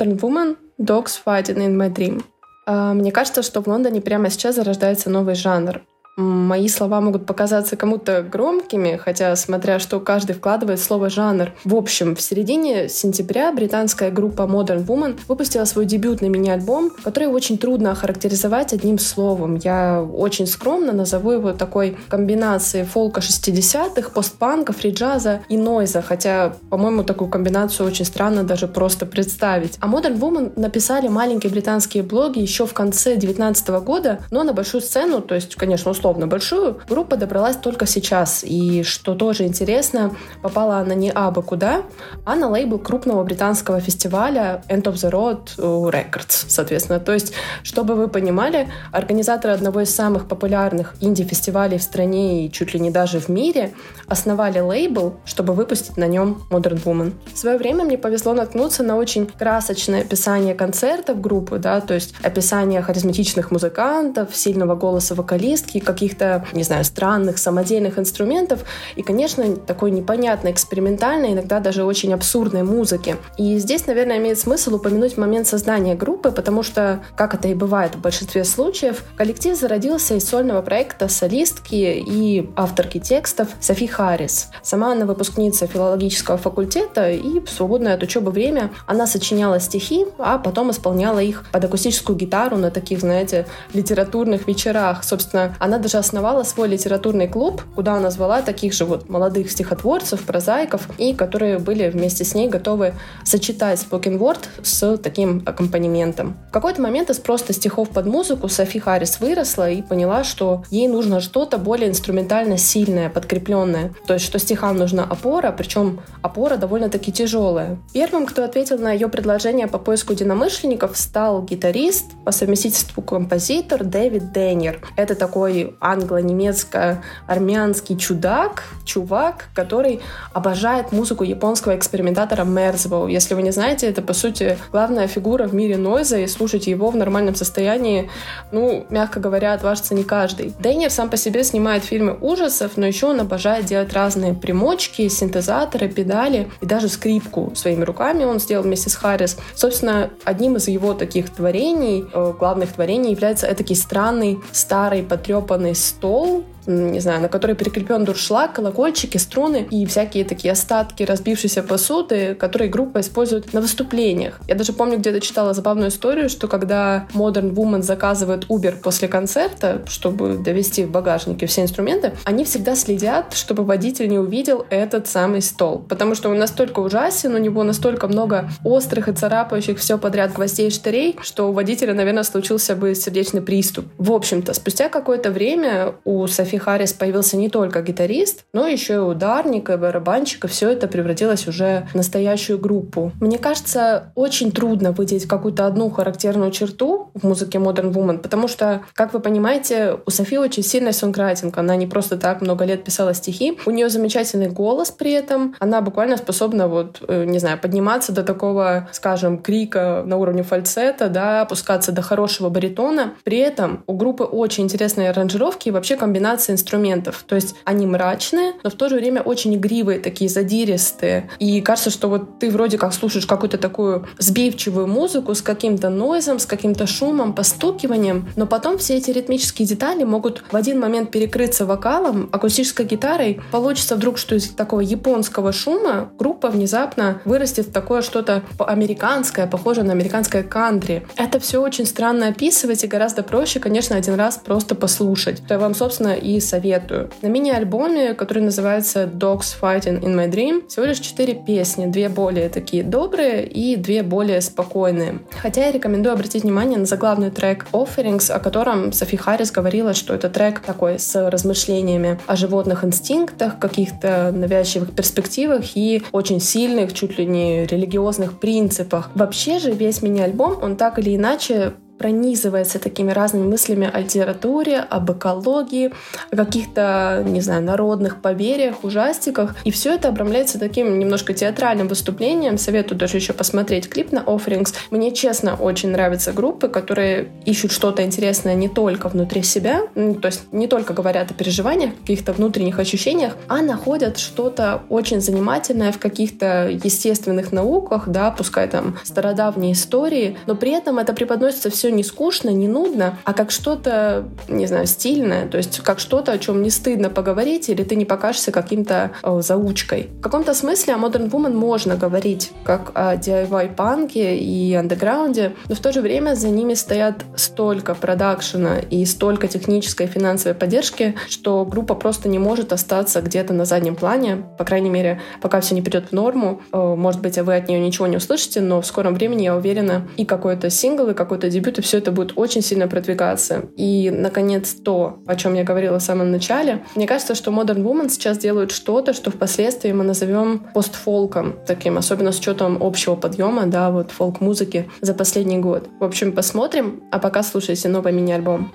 Modern Woman Dogs Fighting in My Dream. А, мне кажется, что в Лондоне прямо сейчас зарождается новый жанр. Мои слова могут показаться кому-то громкими, хотя, смотря что каждый вкладывает слово «жанр». В общем, в середине сентября британская группа Modern Woman выпустила свой дебютный мини-альбом, который очень трудно охарактеризовать одним словом. Я очень скромно назову его такой комбинацией фолка 60-х, постпанка, фриджаза и нойза, хотя, по-моему, такую комбинацию очень странно даже просто представить. А Modern Woman написали маленькие британские блоги еще в конце 19 года, но на большую сцену, то есть, конечно, условно условно большую, группа добралась только сейчас. И что тоже интересно, попала она не абы куда, а на лейбл крупного британского фестиваля End of the Road Records, соответственно. То есть, чтобы вы понимали, организаторы одного из самых популярных инди-фестивалей в стране и чуть ли не даже в мире основали лейбл, чтобы выпустить на нем Modern Woman. В свое время мне повезло наткнуться на очень красочное описание концертов группы, да, то есть описание харизматичных музыкантов, сильного голоса вокалистки, каких-то, не знаю, странных самодельных инструментов и, конечно, такой непонятной, экспериментальной, иногда даже очень абсурдной музыки. И здесь, наверное, имеет смысл упомянуть момент создания группы, потому что, как это и бывает в большинстве случаев, коллектив зародился из сольного проекта солистки и авторки текстов Софи Харрис. Сама она выпускница филологического факультета и в свободное от учебы время она сочиняла стихи, а потом исполняла их под акустическую гитару на таких, знаете, литературных вечерах. Собственно, она даже основала свой литературный клуб, куда она звала таких же вот молодых стихотворцев, прозаиков, и которые были вместе с ней готовы сочетать spoken word с таким аккомпанементом. В какой-то момент из просто стихов под музыку Софи Харрис выросла и поняла, что ей нужно что-то более инструментально сильное, подкрепленное. То есть, что стихам нужна опора, причем опора довольно-таки тяжелая. Первым, кто ответил на ее предложение по поиску единомышленников, стал гитарист, по совместительству композитор Дэвид Деннер. Это такой англо-немецко-армянский чудак, чувак, который обожает музыку японского экспериментатора Мерзбоу. Если вы не знаете, это, по сути, главная фигура в мире нойза, и слушать его в нормальном состоянии, ну, мягко говоря, отважится не каждый. Дейнер сам по себе снимает фильмы ужасов, но еще он обожает делать разные примочки, синтезаторы, педали и даже скрипку своими руками он сделал вместе с Харрис. Собственно, одним из его таких творений, э, главных творений является этакий странный, старый, потрепанный кухонный стол не знаю, на которой прикреплен дуршлаг, колокольчики, струны и всякие такие остатки разбившейся посуды, которые группа использует на выступлениях. Я даже помню, где-то читала забавную историю, что когда Modern Woman заказывает Uber после концерта, чтобы довести в багажнике все инструменты, они всегда следят, чтобы водитель не увидел этот самый стол. Потому что он настолько ужасен, у него настолько много острых и царапающих все подряд гвоздей и штырей, что у водителя, наверное, случился бы сердечный приступ. В общем-то, спустя какое-то время у Софи Харрис появился не только гитарист, но еще и ударник, и барабанщик, и все это превратилось уже в настоящую группу. Мне кажется, очень трудно выделить какую-то одну характерную черту в музыке Modern Woman, потому что, как вы понимаете, у Софи очень сильный сонграйтинг. Она не просто так много лет писала стихи. У нее замечательный голос при этом. Она буквально способна, вот, э, не знаю, подниматься до такого, скажем, крика на уровне фальцета, да, опускаться до хорошего баритона. При этом у группы очень интересные аранжировки и вообще комбинации комбинация инструментов. То есть они мрачные, но в то же время очень игривые, такие задиристые. И кажется, что вот ты вроде как слушаешь какую-то такую сбивчивую музыку с каким-то нойзом, с каким-то шумом, постукиванием, но потом все эти ритмические детали могут в один момент перекрыться вокалом, акустической гитарой. Получится вдруг, что из такого японского шума группа внезапно вырастет в такое что-то американское, похожее на американское кантри. Это все очень странно описывать и гораздо проще, конечно, один раз просто послушать. Я вам, собственно, советую. На мини-альбоме, который называется Dogs Fighting in My Dream, всего лишь четыре песни, две более такие добрые и две более спокойные. Хотя я рекомендую обратить внимание на заглавный трек Offerings, о котором Софи Харрис говорила, что это трек такой с размышлениями о животных инстинктах, каких-то навязчивых перспективах и очень сильных, чуть ли не религиозных принципах. Вообще же весь мини-альбом, он так или иначе пронизывается такими разными мыслями о литературе, об экологии, о каких-то, не знаю, народных поверьях, ужастиках. И все это обрамляется таким немножко театральным выступлением. Советую даже еще посмотреть клип на Offerings. Мне, честно, очень нравятся группы, которые ищут что-то интересное не только внутри себя, то есть не только говорят о переживаниях, каких-то внутренних ощущениях, а находят что-то очень занимательное в каких-то естественных науках, да, пускай там стародавние истории, но при этом это преподносится все не скучно, не нудно, а как что-то, не знаю, стильное, то есть как что-то, о чем не стыдно поговорить, или ты не покажешься каким-то о, заучкой. В каком-то смысле о Modern Woman можно говорить как о DIY-панке и андеграунде, но в то же время за ними стоят столько продакшена и столько технической и финансовой поддержки, что группа просто не может остаться где-то на заднем плане, по крайней мере, пока все не придет в норму. Может быть, вы от нее ничего не услышите, но в скором времени, я уверена, и какой-то сингл, и какой-то дебют, и все это будет очень сильно продвигаться. И, наконец, то, о чем я говорила в самом начале, мне кажется, что Modern Woman сейчас делают что-то, что впоследствии мы назовем постфолком, таким, особенно с учетом общего подъема, да, вот фолк-музыки за последний год. В общем, посмотрим, а пока слушайте новый мини-альбом.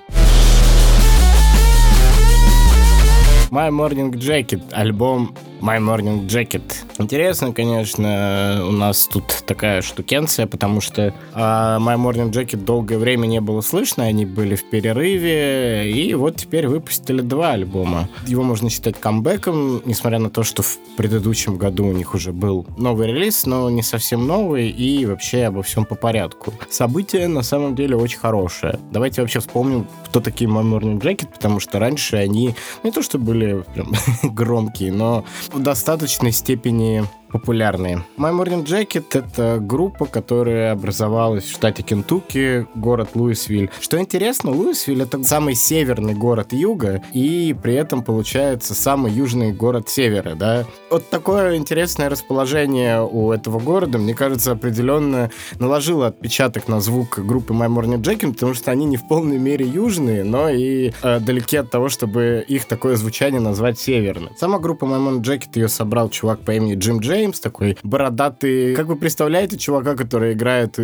My Morning Jacket, альбом My Morning Jacket. Интересно, конечно, у нас тут такая штукенция, потому что а, My Morning Jacket долгое время не было слышно, они были в перерыве, и вот теперь выпустили два альбома. Его можно считать камбэком, несмотря на то, что в предыдущем году у них уже был новый релиз, но не совсем новый, и вообще обо всем по порядку. Событие на самом деле очень хорошее. Давайте вообще вспомним, кто такие My Morning Jacket, потому что раньше они не то что были прям громкие, но в достаточной степени популярные. My Morning Jacket — это группа, которая образовалась в штате Кентукки, город Луисвиль. Что интересно, Луисвиль — это самый северный город юга, и при этом получается самый южный город севера, да. Вот такое интересное расположение у этого города, мне кажется, определенно наложило отпечаток на звук группы My Morning Jacket, потому что они не в полной мере южные, но и э, далеки от того, чтобы их такое звучание назвать северным. Сама группа My Morning Jacket ее собрал чувак по имени Джим Джей, Джеймс, такой бородатый. Как вы представляете чувака, который играет э,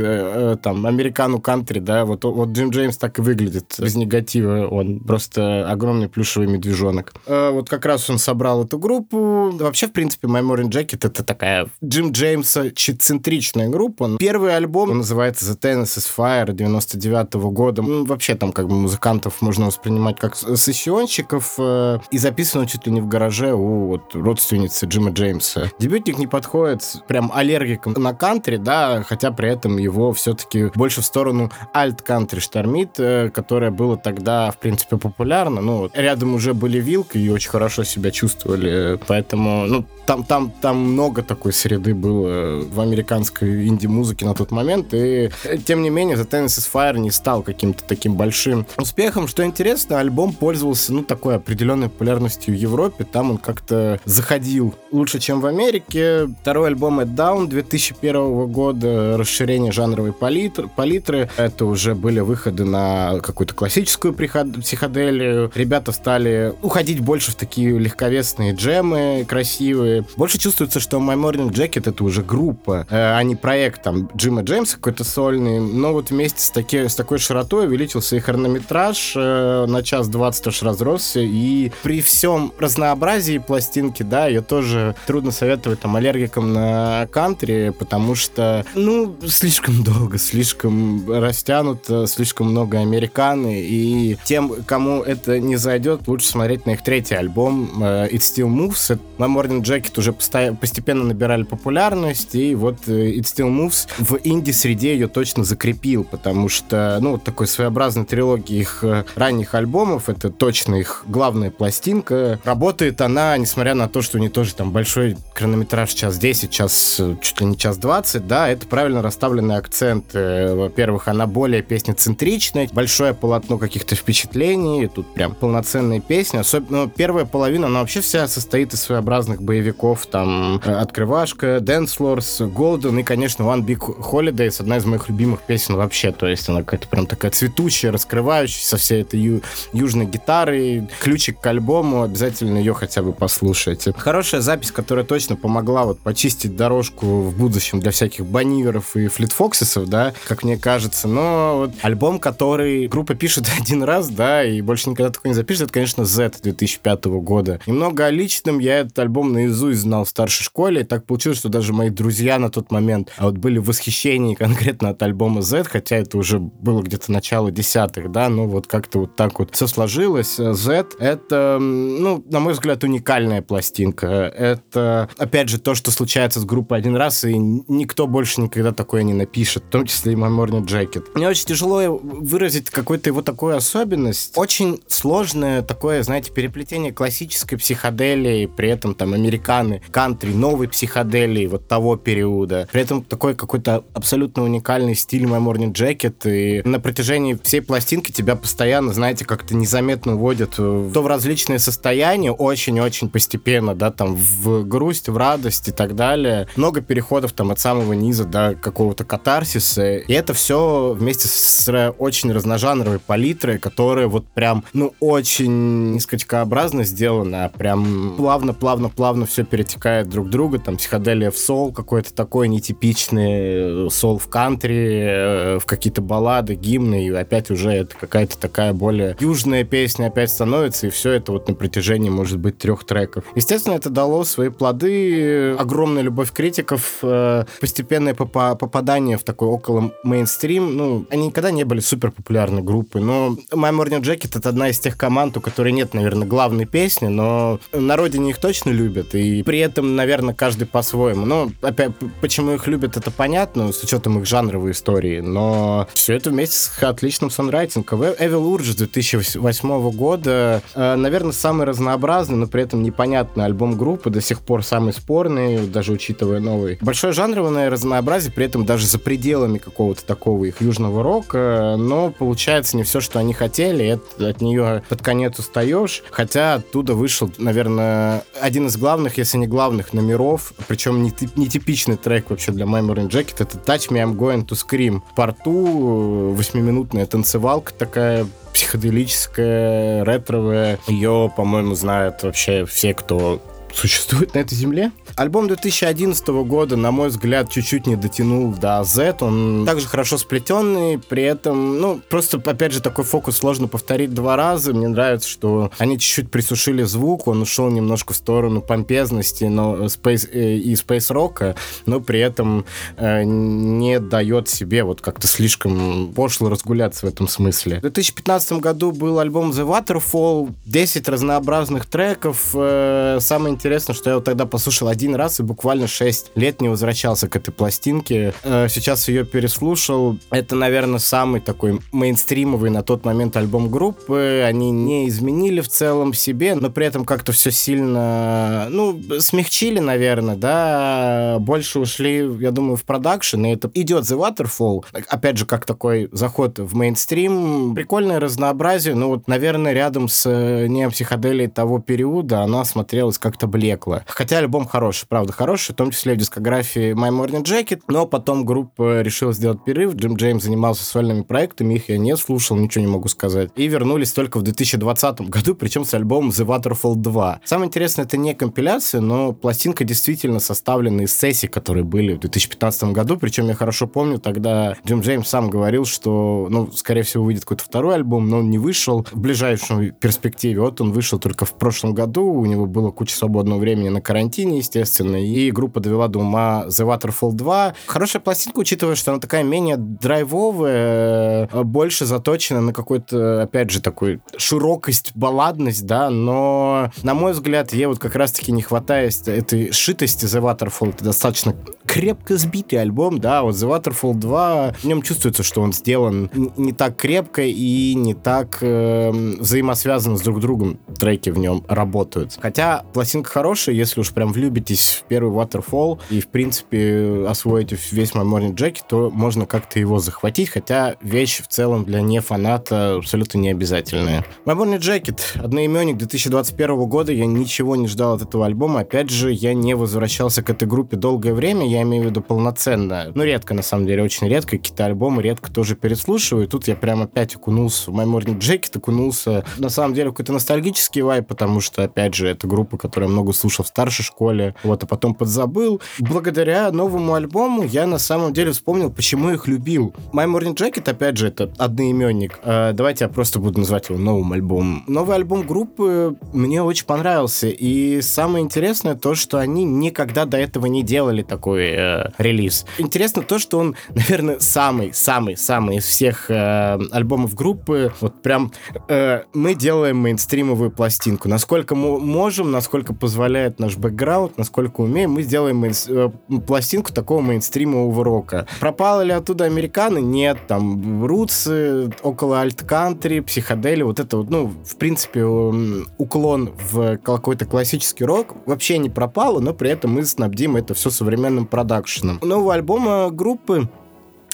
э, там американу кантри, да? Вот, вот Джим Джеймс так и выглядит. Без негатива. Он просто огромный плюшевый медвежонок. Э, вот как раз он собрал эту группу. Вообще, в принципе, My Morning Jacket это такая Джим Джеймса центричная группа. Первый альбом называется The Tennis is Fire 99 -го года. Ну, вообще там как бы музыкантов можно воспринимать как сессионщиков. Э, и записан чуть ли не в гараже у вот, родственницы Джима Джеймса. Дебютник не подходит прям аллергиком на кантри, да, хотя при этом его все-таки больше в сторону альт-кантри штормит, э, которое было тогда, в принципе, популярно. Ну, рядом уже были Вилка и очень хорошо себя чувствовали, поэтому, ну, там, там, там много такой среды было в американской инди-музыке на тот момент, и э, тем не менее The Tennis is Fire не стал каким-то таким большим успехом. Что интересно, альбом пользовался, ну, такой определенной популярностью в Европе, там он как-то заходил лучше, чем в Америке, Второй альбом It Down 2001 года, расширение жанровой палитры, палитры. Это уже были выходы на какую-то классическую психоделию. Ребята стали уходить больше в такие легковесные джемы красивые. Больше чувствуется, что My Morning Jacket это уже группа, э, а не проект там Джима Джеймса какой-то сольный. Но вот вместе с, таки, с такой широтой увеличился и хронометраж, э, на час двадцать аж разросся, и при всем разнообразии пластинки, да, ее тоже трудно советовать там аллергиком на кантри, потому что, ну, слишком долго, слишком растянуто, слишком много американы, и тем, кому это не зайдет, лучше смотреть на их третий альбом uh, It Still Moves. My Morning Jacket уже постепенно набирали популярность, и вот э, It Still Moves в инди-среде ее точно закрепил, потому что, ну, вот такой своеобразной трилогии их э, ранних альбомов, это точно их главная пластинка. Работает она, несмотря на то, что у нее тоже там большой хронометраж час 10, час, чуть ли не час 20, да, это правильно расставленный акцент. Э, во-первых, она более песня-центричная, большое полотно каких-то впечатлений, тут прям полноценная песня. Особенно ну, первая половина, она вообще вся состоит из своеобразных боевиков, там э, «Открывашка», «Dance Floors», «Golden» и, конечно, «One Big Holidays», одна из моих любимых песен вообще, то есть она какая-то прям такая цветущая, раскрывающая со всей этой ю- южной гитарой. Ключик к альбому, обязательно ее хотя бы послушайте. Хорошая запись, которая точно помогла могла вот почистить дорожку в будущем для всяких Бониверов и Флитфоксисов, да, как мне кажется. Но вот альбом, который группа пишет один раз, да, и больше никогда такой не запишет, это, конечно, Z 2005 года. Немного о личном. Я этот альбом наизусть знал в старшей школе. И так получилось, что даже мои друзья на тот момент а вот были в восхищении конкретно от альбома Z, хотя это уже было где-то начало десятых, да, ну вот как-то вот так вот все сложилось. Z — это, ну, на мой взгляд, уникальная пластинка. Это, опять же, то, что случается с группой один раз, и никто больше никогда такое не напишет, в том числе и My Morning Jacket. Мне очень тяжело выразить какую-то его такую особенность. Очень сложное такое, знаете, переплетение классической психоделии, при этом там американы, кантри, новой психоделии вот того периода. При этом такой какой-то абсолютно уникальный стиль My Morning Jacket, и на протяжении всей пластинки тебя постоянно, знаете, как-то незаметно уводят то в различные состояния, очень-очень постепенно, да, там в грусть, в радость и так далее. Много переходов там от самого низа до какого-то катарсиса, и это все вместе с очень разножанровой палитрой, которая вот прям, ну, очень скачкообразно сделана, а прям плавно-плавно-плавно все перетекает друг друга, там психоделия в сол какой-то такой нетипичный, э, сол в кантри, э, в какие-то баллады, гимны, и опять уже это какая-то такая более южная песня опять становится, и все это вот на протяжении, может быть, трех треков. Естественно, это дало свои плоды, огромная любовь критиков, э, постепенное попадание в такой около мейнстрим, ну, они никогда не были супер популярной группой, но My Morning Jacket это одна из тех команд, у которой нет, наверное, главной песни, но на родине их точно любят, и при этом, наверное, каждый по-своему. Но, опять, почему их любят, это понятно, с учетом их жанровой истории, но все это вместе с отличным сонрайтингом. Evil Urge 2008 года, э, наверное, самый разнообразный, но при этом непонятный альбом группы, до сих пор самый спорный, даже учитывая новый. Большое жанровое разнообразие, при этом даже за пределами какого-то такого их южного рока, но получается не все, что они хотели, это, от нее под конец устаешь, хотя оттуда вышел, наверное, один из главных, если не главных номеров, причем не, нетипичный трек вообще для My Morning Jacket, это Touch Me, I'm Going to Scream. В порту восьмиминутная танцевалка такая психоделическая, ретровая. Ее, по-моему, знают вообще все, кто существует на этой земле. Альбом 2011 года, на мой взгляд, чуть-чуть не дотянул до Z. Он также хорошо сплетенный, при этом, ну, просто, опять же, такой фокус сложно повторить два раза. Мне нравится, что они чуть-чуть присушили звук, он ушел немножко в сторону помпезности но space, э, и Rock, но при этом э, не дает себе вот как-то слишком пошло разгуляться в этом смысле. В 2015 году был альбом The Waterfall, 10 разнообразных треков. Э, самое интересно, что я вот тогда послушал один раз и буквально 6 лет не возвращался к этой пластинке. Э, сейчас ее переслушал. Это, наверное, самый такой мейнстримовый на тот момент альбом группы. Они не изменили в целом себе, но при этом как-то все сильно, ну, смягчили, наверное, да, больше ушли, я думаю, в продакшн, и это идет The Waterfall, опять же, как такой заход в мейнстрим, прикольное разнообразие, ну вот, наверное, рядом с э, неопсиходелией того периода она смотрелась как-то блекло. Хотя альбом хороший, правда хороший, в том числе в дискографии My Morning Jacket, но потом группа решила сделать перерыв, Джим Джеймс занимался сольными проектами, их я не слушал, ничего не могу сказать, и вернулись только в 2020 году, причем с альбомом The Waterfall 2. Самое интересное, это не компиляция, но пластинка действительно составлена из сессий, которые были в 2015 году, причем я хорошо помню, тогда Джим Джеймс сам говорил, что, ну, скорее всего, выйдет какой-то второй альбом, но он не вышел в ближайшем перспективе. Вот он вышел только в прошлом году, у него было куча свободного времени на карантине, естественно, и группа довела до ума The Waterfall 2. Хорошая пластинка, учитывая, что она такая менее драйвовая, э, больше заточена на какой-то, опять же, такой широкость, балладность, да, но, на мой взгляд, ей вот как раз-таки не хватает этой шитости The Waterfall. Это достаточно крепко сбитый альбом, да, вот The Waterfall 2, в нем чувствуется, что он сделан не так крепко и не так э, взаимосвязан с друг другом. Треки в нем работают. Хотя пластинка хорошая, если уж прям влюбитесь в первый Waterfall и, в принципе, освоите весь My Morning Jacket, то можно как-то его захватить, хотя вещь в целом для не фаната абсолютно не обязательная. My Morning Jacket, одноименник 2021 года, я ничего не ждал от этого альбома. Опять же, я не возвращался к этой группе долгое время, я имею в виду полноценно. Ну, редко, на самом деле, очень редко. Какие-то альбомы редко тоже переслушиваю. Тут я прям опять окунулся в My Morning Jacket, окунулся, на самом деле, какой-то ностальгический вайп, потому что, опять же, это группа, которая много много слушал в старшей школе, вот, а потом подзабыл. Благодаря новому альбому я на самом деле вспомнил, почему их любил. My Morning Jacket, опять же, это одноименник. Э, давайте я просто буду называть его новым альбомом. Новый альбом группы мне очень понравился, и самое интересное то, что они никогда до этого не делали такой э, релиз. Интересно то, что он, наверное, самый-самый-самый из всех э, альбомов группы, вот прям э, мы делаем мейнстримовую пластинку. Насколько мы можем, насколько позволяет наш бэкграунд, насколько умеем, мы сделаем мейн, э, пластинку такого мейнстримового рока. Пропало ли оттуда американы? Нет. Там рутсы, около альт-кантри, психодели, вот это вот, ну, в принципе, уклон в какой-то классический рок вообще не пропало, но при этом мы снабдим это все современным продакшеном. Нового альбома группы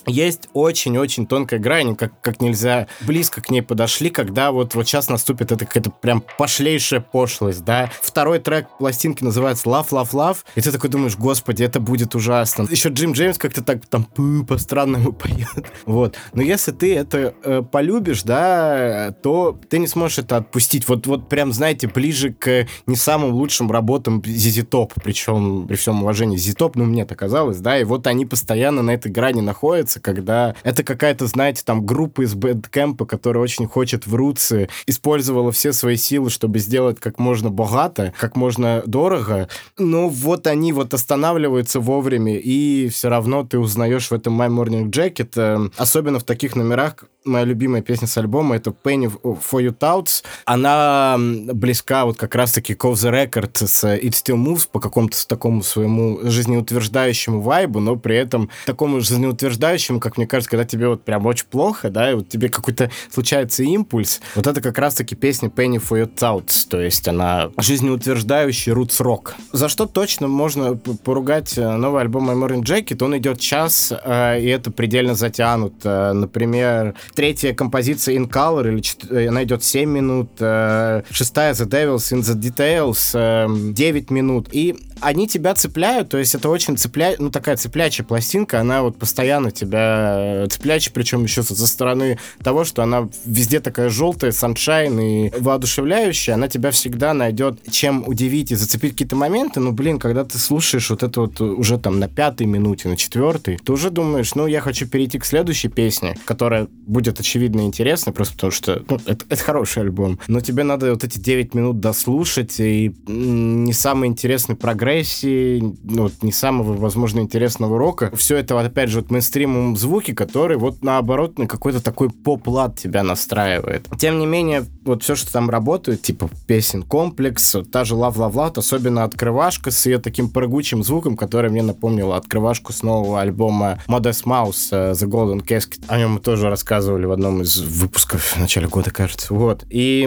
есть очень-очень тонкая грань, как, как нельзя близко к ней подошли, когда вот, вот сейчас наступит это какая-то прям пошлейшая пошлость, да. Второй трек пластинки называется Love, Love, Love, и ты такой думаешь, господи, это будет ужасно. Еще Джим Джеймс как-то так там по-странному поет. Вот. Но если ты это э, полюбишь, да, то ты не сможешь это отпустить. Вот, вот прям, знаете, ближе к не самым лучшим работам ZZ Top, причем при всем уважении ZZ Top, ну, мне так казалось, да, и вот они постоянно на этой грани находятся, нравится, когда это какая-то, знаете, там группа из Bandcamp а, которая очень хочет в roots ы, использовала все свои силы, чтобы сделать как можно богато, как можно дорого, но вот они вот останавливаются вовремя, и все равно ты узнаешь в этом My Morning Jacket, э, особенно в таких номерах, моя любимая песня с альбома, это Penny for You Touts. Она близка вот как раз-таки Call the Record с It Still Moves по какому-то такому своему жизнеутверждающему вайбу, но при этом такому жизнеутверждающему, как мне кажется, когда тебе вот прям очень плохо, да, и вот тебе какой-то случается импульс. Вот это как раз-таки песня Penny for Your Touts, то есть она жизнеутверждающий roots рок. За что точно можно поругать э, новый альбом My Morning Jacket? Он идет час, э, и это предельно затянуто. Например, третья композиция In Color, или э, она идет 7 минут, э, шестая The Devils in the Details 9 э, минут. И они тебя цепляют, то есть это очень цепля... ну, такая цеплячая пластинка, она вот постоянно тебя цеплячая, причем еще со стороны того, что она везде такая желтая, саншайн и воодушевляющая, она тебя всегда найдет чем удивить и зацепить какие-то моменты, ну, блин, когда ты слушаешь вот это вот уже там на пятой минуте, на четвертой, ты уже думаешь, ну, я хочу перейти к следующей песне, которая будет очевидно интересна, просто потому что, ну, это, это хороший альбом, но тебе надо вот эти 9 минут дослушать, и не самый интересный программ прогрессии, ну, не самого, возможно, интересного рока. Все это, опять же, вот мейнстримом звуки, который вот наоборот на какой-то такой поп-лад тебя настраивает. Тем не менее, вот все, что там работает, типа песен комплекс, вот та же Love Love Love, особенно открывашка с ее таким прыгучим звуком, который мне напомнила открывашку с нового альбома Modest Mouse uh, The Golden Casket. О нем мы тоже рассказывали в одном из выпусков в начале года, кажется. Вот. И,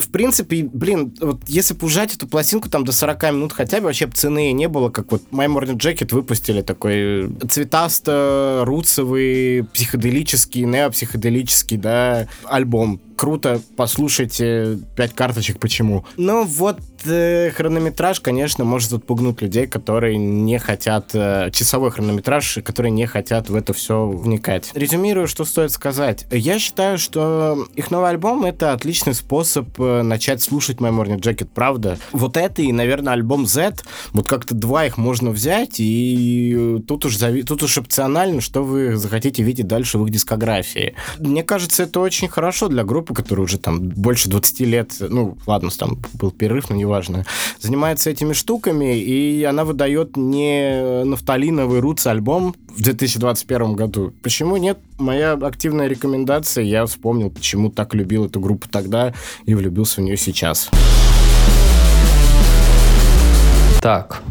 в принципе, блин, вот если пужать эту пластинку там до 40 минут хотя бы, вообще цены не было, как вот My Morning Jacket выпустили такой цветасто, руцевый, психоделический, неопсиходелический, да, альбом круто, послушайте пять карточек, почему. Ну вот э, хронометраж, конечно, может отпугнуть людей, которые не хотят, э, часовой хронометраж, которые не хотят в это все вникать. Резюмирую, что стоит сказать. Я считаю, что их новый альбом — это отличный способ э, начать слушать My Morning Jacket, правда. Вот это и, наверное, альбом Z, вот как-то два их можно взять, и тут уж, зави... тут уж опционально, что вы захотите видеть дальше в их дискографии. Мне кажется, это очень хорошо для группы, которая уже там больше 20 лет, ну, ладно, там был перерыв, но неважно, занимается этими штуками, и она выдает не нафталиновый Рутс альбом в 2021 году. Почему нет? Моя активная рекомендация, я вспомнил, почему так любил эту группу тогда и влюбился в нее сейчас. Так,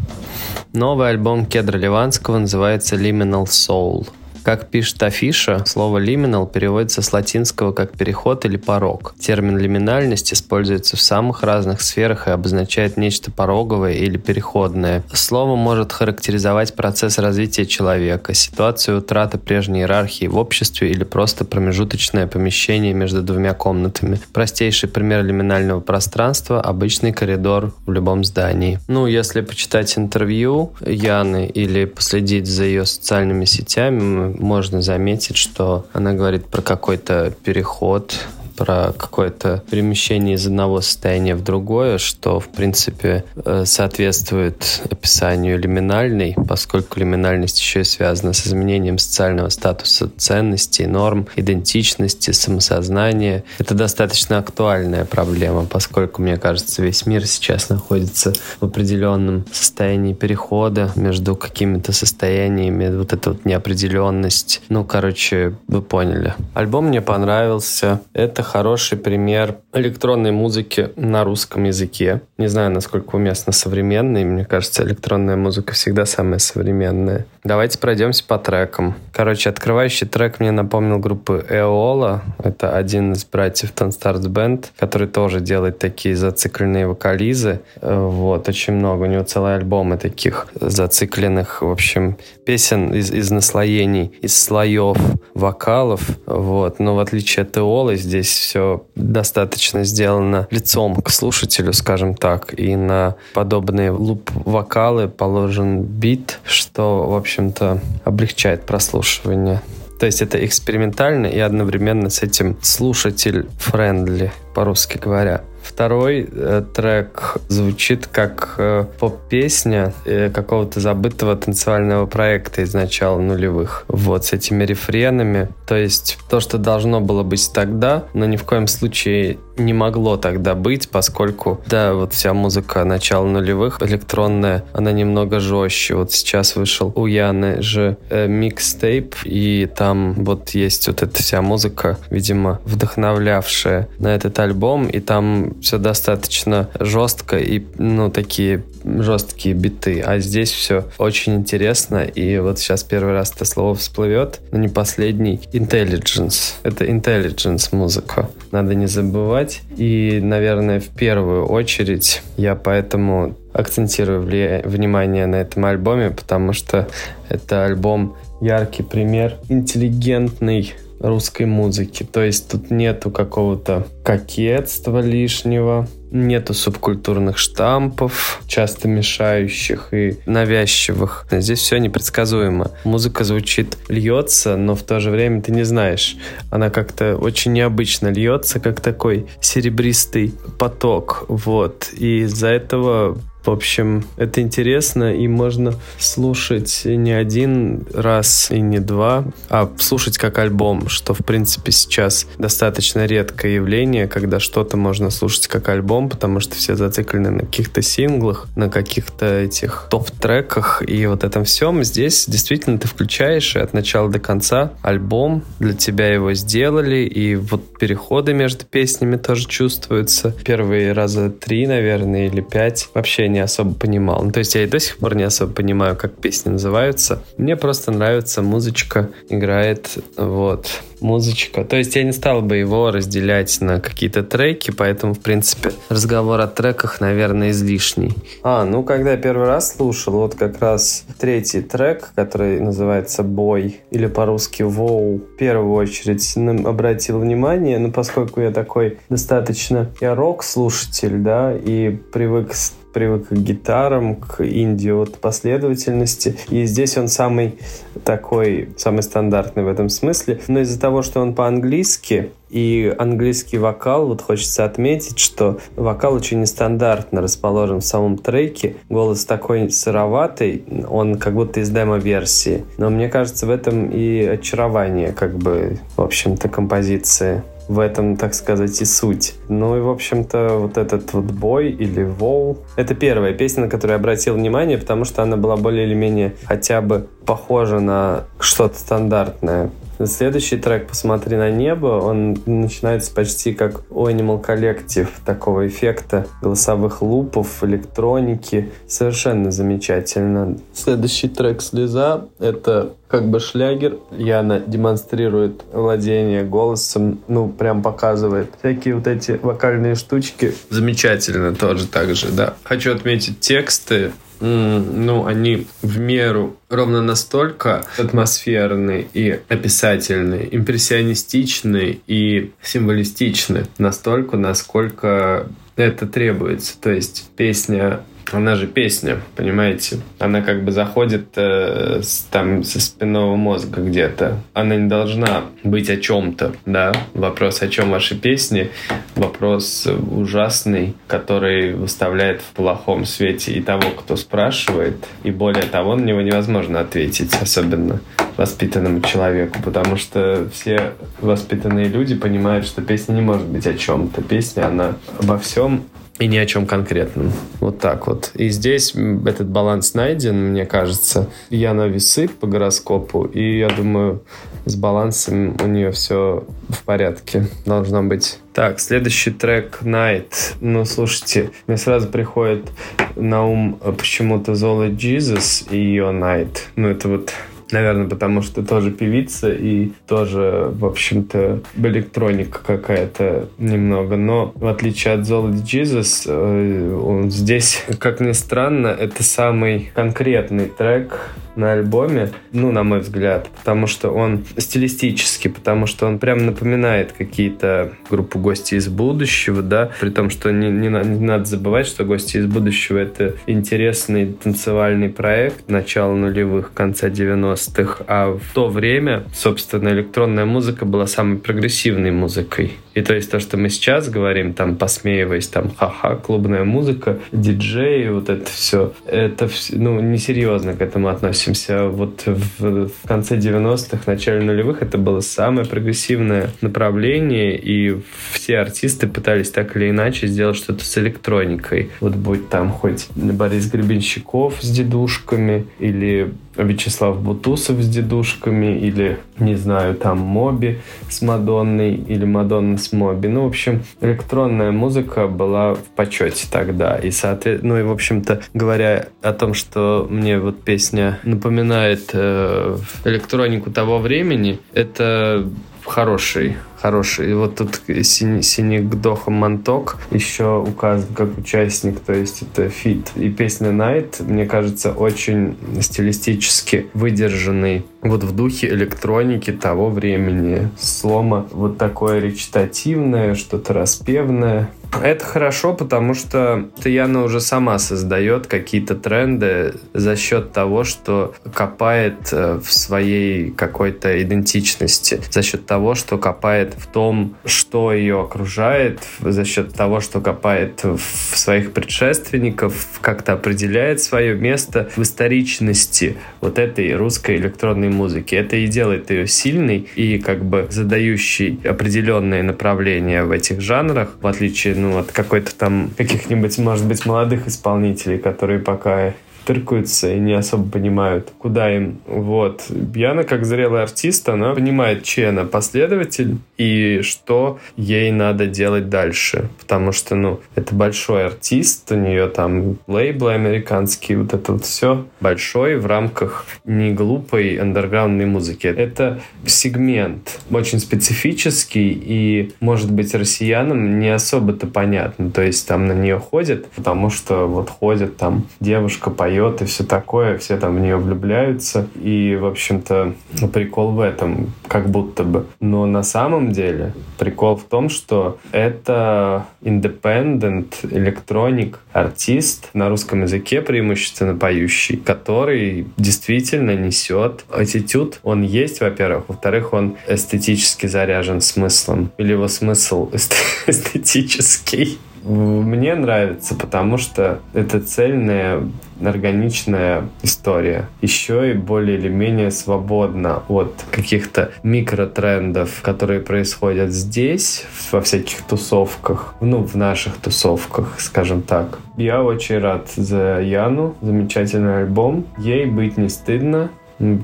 новый альбом Кедра Ливанского называется Liminal Soul. Как пишет афиша, слово «лиминал» переводится с латинского как «переход» или «порог». Термин «лиминальность» используется в самых разных сферах и обозначает нечто пороговое или переходное. Слово может характеризовать процесс развития человека, ситуацию утраты прежней иерархии в обществе или просто промежуточное помещение между двумя комнатами. Простейший пример лиминального пространства – обычный коридор в любом здании. Ну, если почитать интервью Яны или последить за ее социальными сетями, можно заметить, что она говорит про какой-то переход про какое-то перемещение из одного состояния в другое, что, в принципе, э, соответствует описанию лиминальной, поскольку лиминальность еще и связана с изменением социального статуса ценностей, норм, идентичности, самосознания. Это достаточно актуальная проблема, поскольку, мне кажется, весь мир сейчас находится в определенном состоянии перехода между какими-то состояниями, вот эта вот неопределенность. Ну, короче, вы поняли. Альбом мне понравился. Это хороший пример электронной музыки на русском языке. Не знаю, насколько уместно современный. Мне кажется, электронная музыка всегда самая современная. Давайте пройдемся по трекам. Короче, открывающий трек мне напомнил группы Эола. Это один из братьев Stars Band, который тоже делает такие зацикленные вокализы. Вот, очень много. У него целые альбомы таких зацикленных, в общем, песен из, из наслоений, из слоев вокалов. Вот. Но в отличие от Эолы, здесь все достаточно сделано лицом к слушателю, скажем так. И на подобные луп-вокалы положен бит, что, в общем-то, облегчает прослушивание. То есть это экспериментально и одновременно с этим слушатель-френдли, по-русски говоря. Второй э, трек звучит как э, поп-песня э, какого-то забытого танцевального проекта из начала нулевых. Вот, с этими рефренами. То есть то, что должно было быть тогда, но ни в коем случае не могло тогда быть, поскольку, да, вот вся музыка начала нулевых, электронная, она немного жестче. Вот сейчас вышел у Яны же э, микстейп, и там вот есть вот эта вся музыка, видимо, вдохновлявшая на этот альбом, и там все достаточно жестко и, ну, такие жесткие биты. А здесь все очень интересно, и вот сейчас первый раз это слово всплывет, но не последний. Intelligence. Это intelligence музыка. Надо не забывать. И, наверное, в первую очередь я поэтому акцентирую внимание на этом альбоме, потому что это альбом яркий пример интеллигентный русской музыки. То есть тут нету какого-то кокетства лишнего, нету субкультурных штампов, часто мешающих и навязчивых. Здесь все непредсказуемо. Музыка звучит, льется, но в то же время ты не знаешь. Она как-то очень необычно льется, как такой серебристый поток. Вот. И из-за этого в общем, это интересно, и можно слушать не один раз и не два, а слушать как альбом, что, в принципе, сейчас достаточно редкое явление, когда что-то можно слушать как альбом, потому что все зациклены на каких-то синглах, на каких-то этих топ-треках и вот этом всем. Здесь действительно ты включаешь и от начала до конца альбом, для тебя его сделали, и вот переходы между песнями тоже чувствуются. Первые раза три, наверное, или пять. Вообще не особо понимал. Ну, то есть я и до сих пор не особо понимаю, как песни называются. Мне просто нравится музычка, играет, вот музычка. То есть я не стал бы его разделять на какие-то треки, поэтому, в принципе, разговор о треках, наверное, излишний. А, ну, когда я первый раз слушал, вот как раз третий трек, который называется «Бой», или по-русски «Воу», в первую очередь обратил внимание, но поскольку я такой достаточно, я рок-слушатель, да, и привык привык к гитарам, к инди от последовательности. И здесь он самый такой, самый стандартный в этом смысле. Но из-за того, что он по-английски, и английский вокал, вот хочется отметить, что вокал очень нестандартно расположен в самом треке. Голос такой сыроватый, он как будто из демо-версии. Но мне кажется, в этом и очарование, как бы, в общем-то, композиции в этом, так сказать, и суть. Ну и, в общем-то, вот этот вот бой или воу, это первая песня, на которую я обратил внимание, потому что она была более или менее хотя бы похожа на что-то стандартное. Следующий трек «Посмотри на небо», он начинается почти как у Animal Collective, такого эффекта голосовых лупов, электроники. Совершенно замечательно. Следующий трек «Слеза» — это как бы шлягер. Яна демонстрирует владение голосом, ну, прям показывает. Всякие вот эти вокальные штучки. Замечательно тоже так же, да. Хочу отметить тексты ну, они в меру ровно настолько атмосферные и описательные, импрессионистичные и символистичны, настолько, насколько это требуется. То есть песня она же песня, понимаете? Она как бы заходит э, с, там со спинного мозга где-то. Она не должна быть о чем-то, да? Вопрос, о чем ваши песни, вопрос ужасный, который выставляет в плохом свете и того, кто спрашивает, и более того, на него невозможно ответить, особенно воспитанному человеку, потому что все воспитанные люди понимают, что песня не может быть о чем-то. Песня, она обо всем и ни о чем конкретном. Вот так вот. И здесь этот баланс найден, мне кажется. Я на весы по гороскопу, и я думаю, с балансом у нее все в порядке должно быть. Так, следующий трек Night. Ну, слушайте, мне сразу приходит на ум почему-то Zola Jesus и ее Night. Ну, это вот Наверное, потому что тоже певица и тоже, в общем-то, электроника какая-то немного. Но в отличие от Zola Jesus, э, он здесь, как ни странно, это самый конкретный трек, на альбоме, ну, на мой взгляд, потому что он стилистически, потому что он прям напоминает какие-то группу «Гости из будущего», да, при том, что не, не, не надо забывать, что «Гости из будущего» — это интересный танцевальный проект начала нулевых, конца 90-х, а в то время, собственно, электронная музыка была самой прогрессивной музыкой. И то есть то, что мы сейчас говорим, там, посмеиваясь, там, ха-ха, клубная музыка, диджеи, вот это все, это, ну, несерьезно к этому относимся. Вот в, в конце 90-х, начале нулевых это было самое прогрессивное направление, и все артисты пытались так или иначе сделать что-то с электроникой. Вот будь там хоть Борис Гребенщиков с дедушками, или Вячеслав Бутусов с дедушками, или, не знаю, там Моби с Мадонной, или Мадонна с Моби. Ну, в общем, электронная музыка была в почете тогда. И, соответственно, ну и, в общем-то, говоря о том, что мне вот песня напоминает э, электронику того времени, это хороший хороший. И вот тут Синий, Синегдоха Манток еще указан как участник, то есть это фит. И песня Night, мне кажется, очень стилистически выдержанный вот в духе электроники того времени. Слома вот такое речитативное, что-то распевное. Это хорошо, потому что Яна уже сама создает какие-то тренды за счет того, что копает э, в своей какой-то идентичности, за счет того, что копает в том, что ее окружает, за счет того, что копает в своих предшественников, как-то определяет свое место в историчности вот этой русской электронной музыки. Это и делает ее сильной и как бы задающей определенные направления в этих жанрах, в отличие ну, от какой-то там каких-нибудь, может быть, молодых исполнителей, которые пока тыркаются и не особо понимают, куда им. Вот. Бьяна, как зрелый артист, она понимает, чей она последователь и что ей надо делать дальше. Потому что, ну, это большой артист, у нее там лейблы американские, вот это вот все большой в рамках не глупой андерграундной музыки. Это сегмент очень специфический и, может быть, россиянам не особо-то понятно. То есть там на нее ходят, потому что вот ходят там девушка поет поет и все такое, все там в нее влюбляются. И, в общем-то, прикол в этом, как будто бы. Но на самом деле прикол в том, что это independent электроник артист на русском языке преимущественно поющий, который действительно несет аттитюд. Он есть, во-первых. Во-вторых, он эстетически заряжен смыслом. Или его смысл эстетический. Мне нравится, потому что это цельная органичная история. Еще и более или менее свободна от каких-то микротрендов, которые происходят здесь, во всяких тусовках, ну, в наших тусовках, скажем так. Я очень рад за Яну, замечательный альбом. Ей быть не стыдно,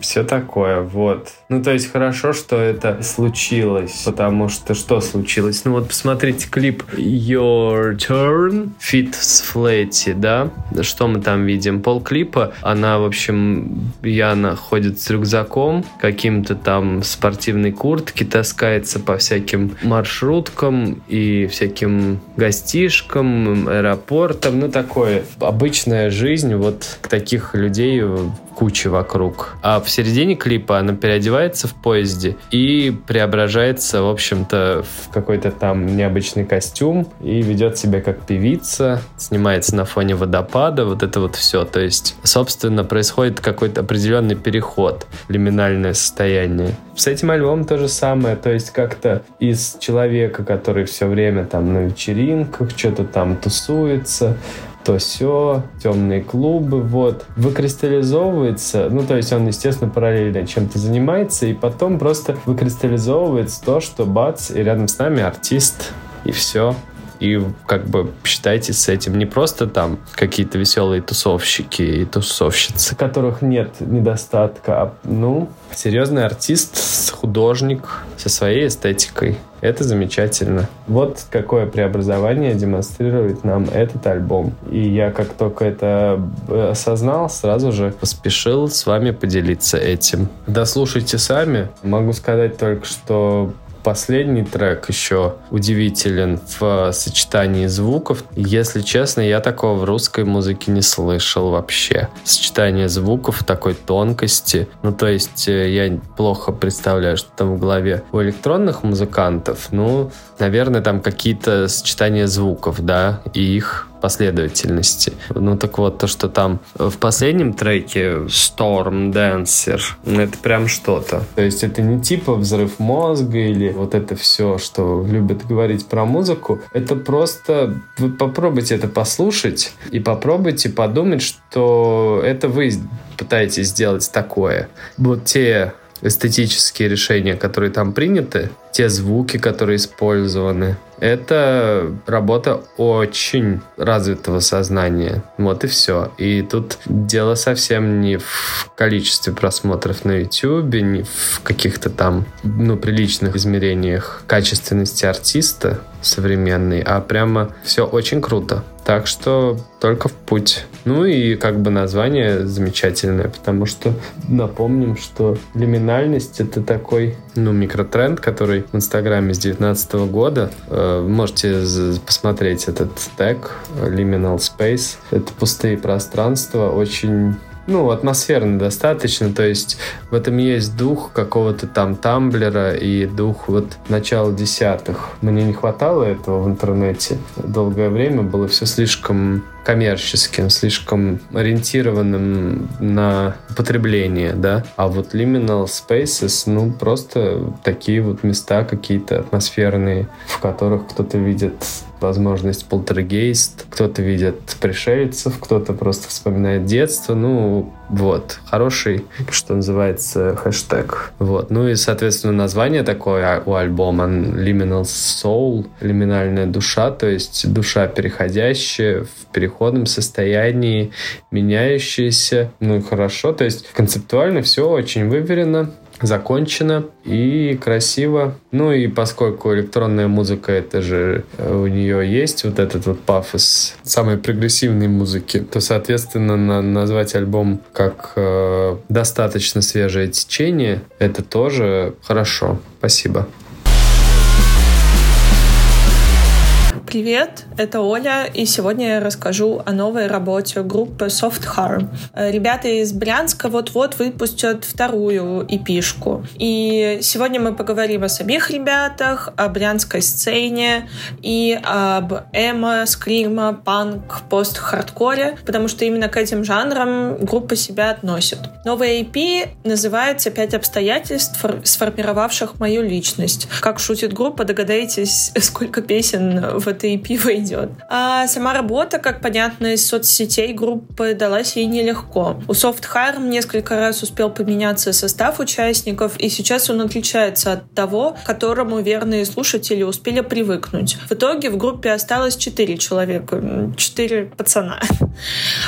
все такое, вот. Ну, то есть хорошо, что это случилось, потому что что случилось? Ну, вот посмотрите клип Your Turn, Fit с Флэти, да? Что мы там видим? Пол клипа, она, в общем, Яна ходит с рюкзаком, каким-то там спортивной куртки, таскается по всяким маршруткам и всяким гостишкам, аэропортам, ну, такое обычная жизнь вот таких людей куча вокруг. А в середине клипа она переодевается в поезде и преображается, в общем-то, в какой-то там необычный костюм и ведет себя как певица, снимается на фоне водопада, вот это вот все. То есть, собственно, происходит какой-то определенный переход, лиминальное состояние. С этим альбомом то же самое, то есть как-то из человека, который все время там на вечеринках, что-то там тусуется, то все, темные клубы, вот, выкристаллизовывается, ну, то есть он, естественно, параллельно чем-то занимается, и потом просто выкристаллизовывается то, что бац, и рядом с нами артист, и все. И как бы считайте с этим не просто там какие-то веселые тусовщики и тусовщицы, которых нет недостатка, а ну, серьезный артист, художник со своей эстетикой. Это замечательно. Вот какое преобразование демонстрирует нам этот альбом. И я как только это э, осознал, сразу же поспешил с вами поделиться этим. Дослушайте сами. Могу сказать только, что последний трек еще удивителен в сочетании звуков. Если честно, я такого в русской музыке не слышал вообще. Сочетание звуков такой тонкости. Ну, то есть э, я плохо представляю, что там в голове у электронных музыкантов. Ну, наверное, там какие-то сочетания звуков, да, и их последовательности. Ну так вот, то, что там в последнем треке Storm Dancer, это прям что-то. То есть это не типа взрыв мозга или вот это все, что любят говорить про музыку. Это просто вы попробуйте это послушать и попробуйте подумать, что это вы пытаетесь сделать такое. Вот те эстетические решения, которые там приняты, те звуки, которые использованы, это работа очень развитого сознания. Вот и все. И тут дело совсем не в количестве просмотров на YouTube, не в каких-то там, ну, приличных измерениях качественности артиста современный, а прямо все очень круто. Так что только в путь. Ну и как бы название замечательное, потому что напомним, что лиминальность это такой, ну, микротренд, который в Инстаграме с 2019 года. Э, можете посмотреть этот тег Liminal Space. Это пустые пространства, очень ну, атмосферно достаточно, то есть в этом есть дух какого-то там тамблера и дух вот начала десятых. Мне не хватало этого в интернете. Долгое время было все слишком коммерческим, слишком ориентированным на потребление, да. А вот liminal spaces, ну, просто такие вот места какие-то атмосферные, в которых кто-то видит возможность полтергейст, кто-то видит пришельцев, кто-то просто вспоминает детство, ну, вот, хороший, что называется, хэштег. Вот, ну и, соответственно, название такое у альбома Liminal Soul, лиминальная душа, то есть душа переходящая в переходном состоянии, меняющаяся, ну и хорошо, то есть концептуально все очень выверено, закончено и красиво. Ну и поскольку электронная музыка, это же э, у нее есть вот этот вот пафос самой прогрессивной музыки, то, соответственно, на, назвать альбом как э, достаточно свежее течение, это тоже хорошо. Спасибо. Привет, это Оля, и сегодня я расскажу о новой работе группы Soft Harm. Э, ребята из Брянска вот-вот выпустят вторую эпишку. И сегодня мы поговорим о самих ребятах, о брянской сцене и об эмо, скрима, панк, пост-хардкоре, потому что именно к этим жанрам группа себя относит. Новая EP называется «Пять обстоятельств, сформировавших мою личность». Как шутит группа, догадаетесь, сколько песен в этой EP войдет. А сама работа, как понятно из соцсетей группы, далась ей нелегко. У Soft Harm несколько раз успел поменяться состав участников, и сейчас он отличается от того, к которому верные слушатели успели привыкнуть. В итоге в группе осталось 4 человека, 4 пацана.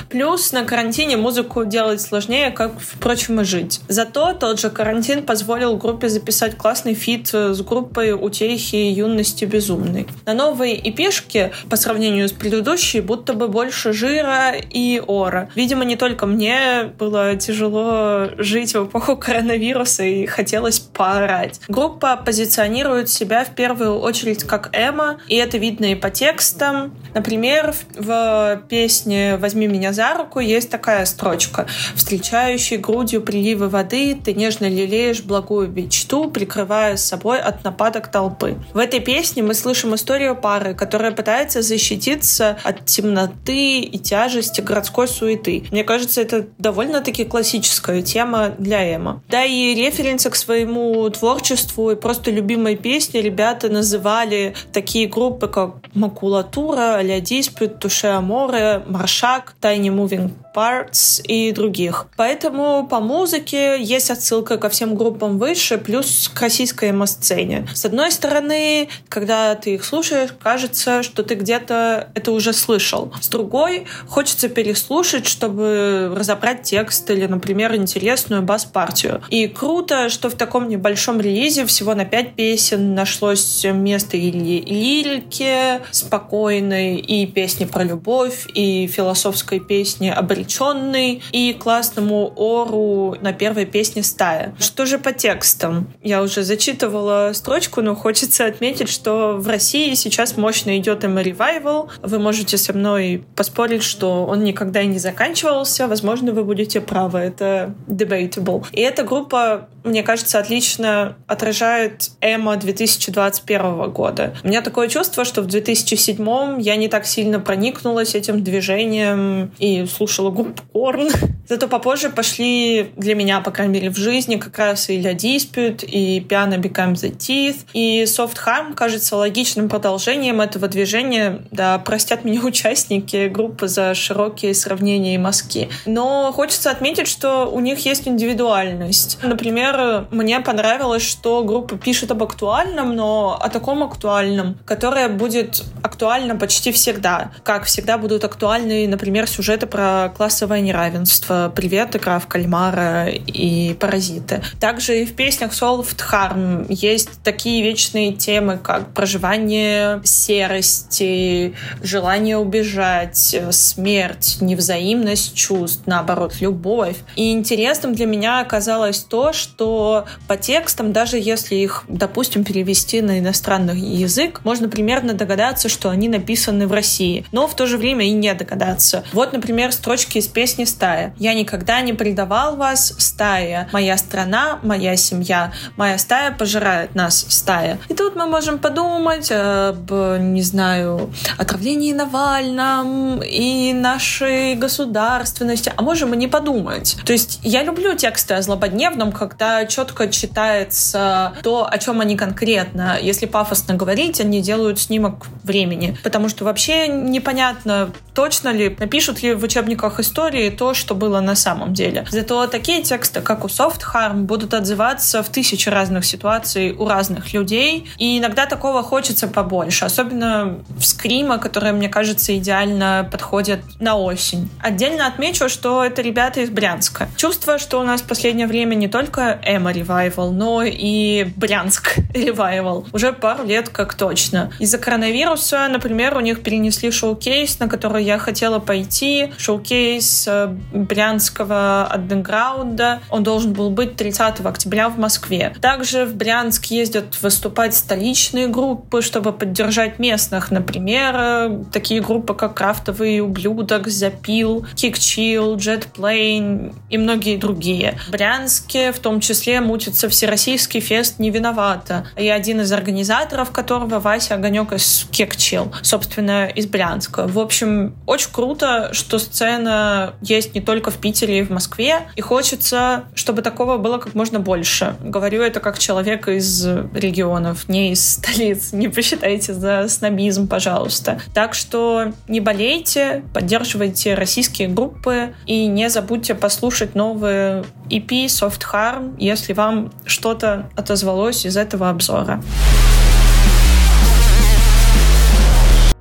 Плюс на карантине музыку делать сложнее, как, впрочем, и жить. Зато тот же карантин позволил группе записать классный фит с группой «Утехи юности безумной». На новой EP епишки по сравнению с предыдущей будто бы больше жира и ора. Видимо, не только мне было тяжело жить в эпоху коронавируса и хотелось поорать. Группа позиционирует себя в первую очередь как эмо, и это видно и по текстам. Например, в песне «Возьми меня за руку» есть такая строчка. «Встречающий грудью приливы воды, ты нежно лелеешь благую мечту, прикрывая собой от нападок толпы». В этой песне мы слышим историю пары, которая пытается защититься от темноты и тяжести городской суеты. Мне кажется, это довольно-таки классическая тема для Эма. Да и референсы к своему творчеству и просто любимой песни ребята называли такие группы, как Макулатура, Ля Диспют, Туше Аморе, Маршак, Tiny Moving Parts и других. Поэтому по музыке есть отсылка ко всем группам выше, плюс к российской эмо-сцене. С одной стороны, когда ты их слушаешь, кажется, что ты где-то это уже слышал. С другой, хочется переслушать, чтобы разобрать текст или, например, интересную бас-партию. И круто, что в таком небольшом релизе всего на пять песен нашлось место и лирике спокойной, и песни про любовь, и философской песни об обреченный и классному ору на первой песне «Стая». Что же по текстам? Я уже зачитывала строчку, но хочется отметить, что в России сейчас мощно идет эмо ревайвал. Вы можете со мной поспорить, что он никогда и не заканчивался. Возможно, вы будете правы. Это debatable. И эта группа, мне кажется, отлично отражает эмо 2021 года. У меня такое чувство, что в 2007 я не так сильно проникнулась этим движением и слушала группу Корн. Зато попозже пошли для меня, по крайней мере, в жизни как раз и Ля Dispute, и Piano Become the Teeth. И Soft Harm кажется логичным продолжением этого движения. Да, простят меня участники группы за широкие сравнения и мазки. Но хочется отметить, что у них есть индивидуальность. Например, мне понравилось, что группа пишет об актуальном, но о таком актуальном, которое будет актуально почти всегда. Как всегда будут актуальны, например, сюжеты про классовое неравенство, привет, игра в кальмара и паразиты. Также и в песнях Solved Harm есть такие вечные темы, как проживание серости, желание убежать, смерть, невзаимность чувств, наоборот, любовь. И интересным для меня оказалось то, что по текстам, даже если их, допустим, перевести на иностранный язык, можно примерно догадаться, что они написаны в России, но в то же время и не догадаться. Вот, например, строчки из песни «Стая». «Я никогда не предавал вас, стая. Моя страна, моя семья. Моя стая пожирает нас, стая». И тут мы можем подумать об, не знаю, отравлении Навальном и нашей государственности, а можем и не подумать. То есть я люблю тексты о злободневном, когда четко читается то, о чем они конкретно. Если пафосно говорить, они делают снимок времени. Потому что вообще непонятно, точно ли напишут ли в учебниках истории то, что было на самом деле. Зато такие тексты, как у Soft Harm, будут отзываться в тысячи разных ситуаций у разных людей. И иногда такого хочется побольше. Особенно в скрима, которые, мне кажется, идеально подходят на осень. Отдельно отмечу, что это ребята из Брянска. Чувство, что у нас в последнее время не только эмо ревайвал, но и Брянск ревайвал. Уже пару лет как точно. Из-за коронавируса, например, у них перенесли шоу-кейс, на который я хотела пойти. Шоу-кейс кейс э, брянского андеграунда. Он должен был быть 30 октября в Москве. Также в Брянск ездят выступать столичные группы, чтобы поддержать местных. Например, э, такие группы, как Крафтовый ублюдок, Запил, Кикчил, Jetplane и многие другие. В Брянске в том числе мутится Всероссийский фест «Не виновата». И один из организаторов которого Вася Огонек из Кекчил, собственно, из Брянска. В общем, очень круто, что сцена есть не только в Питере и в Москве, и хочется, чтобы такого было как можно больше. Говорю это как человек из регионов, не из столиц. Не посчитайте за снобизм, пожалуйста. Так что не болейте, поддерживайте российские группы и не забудьте послушать новые EP Soft Harm, если вам что-то отозвалось из этого обзора.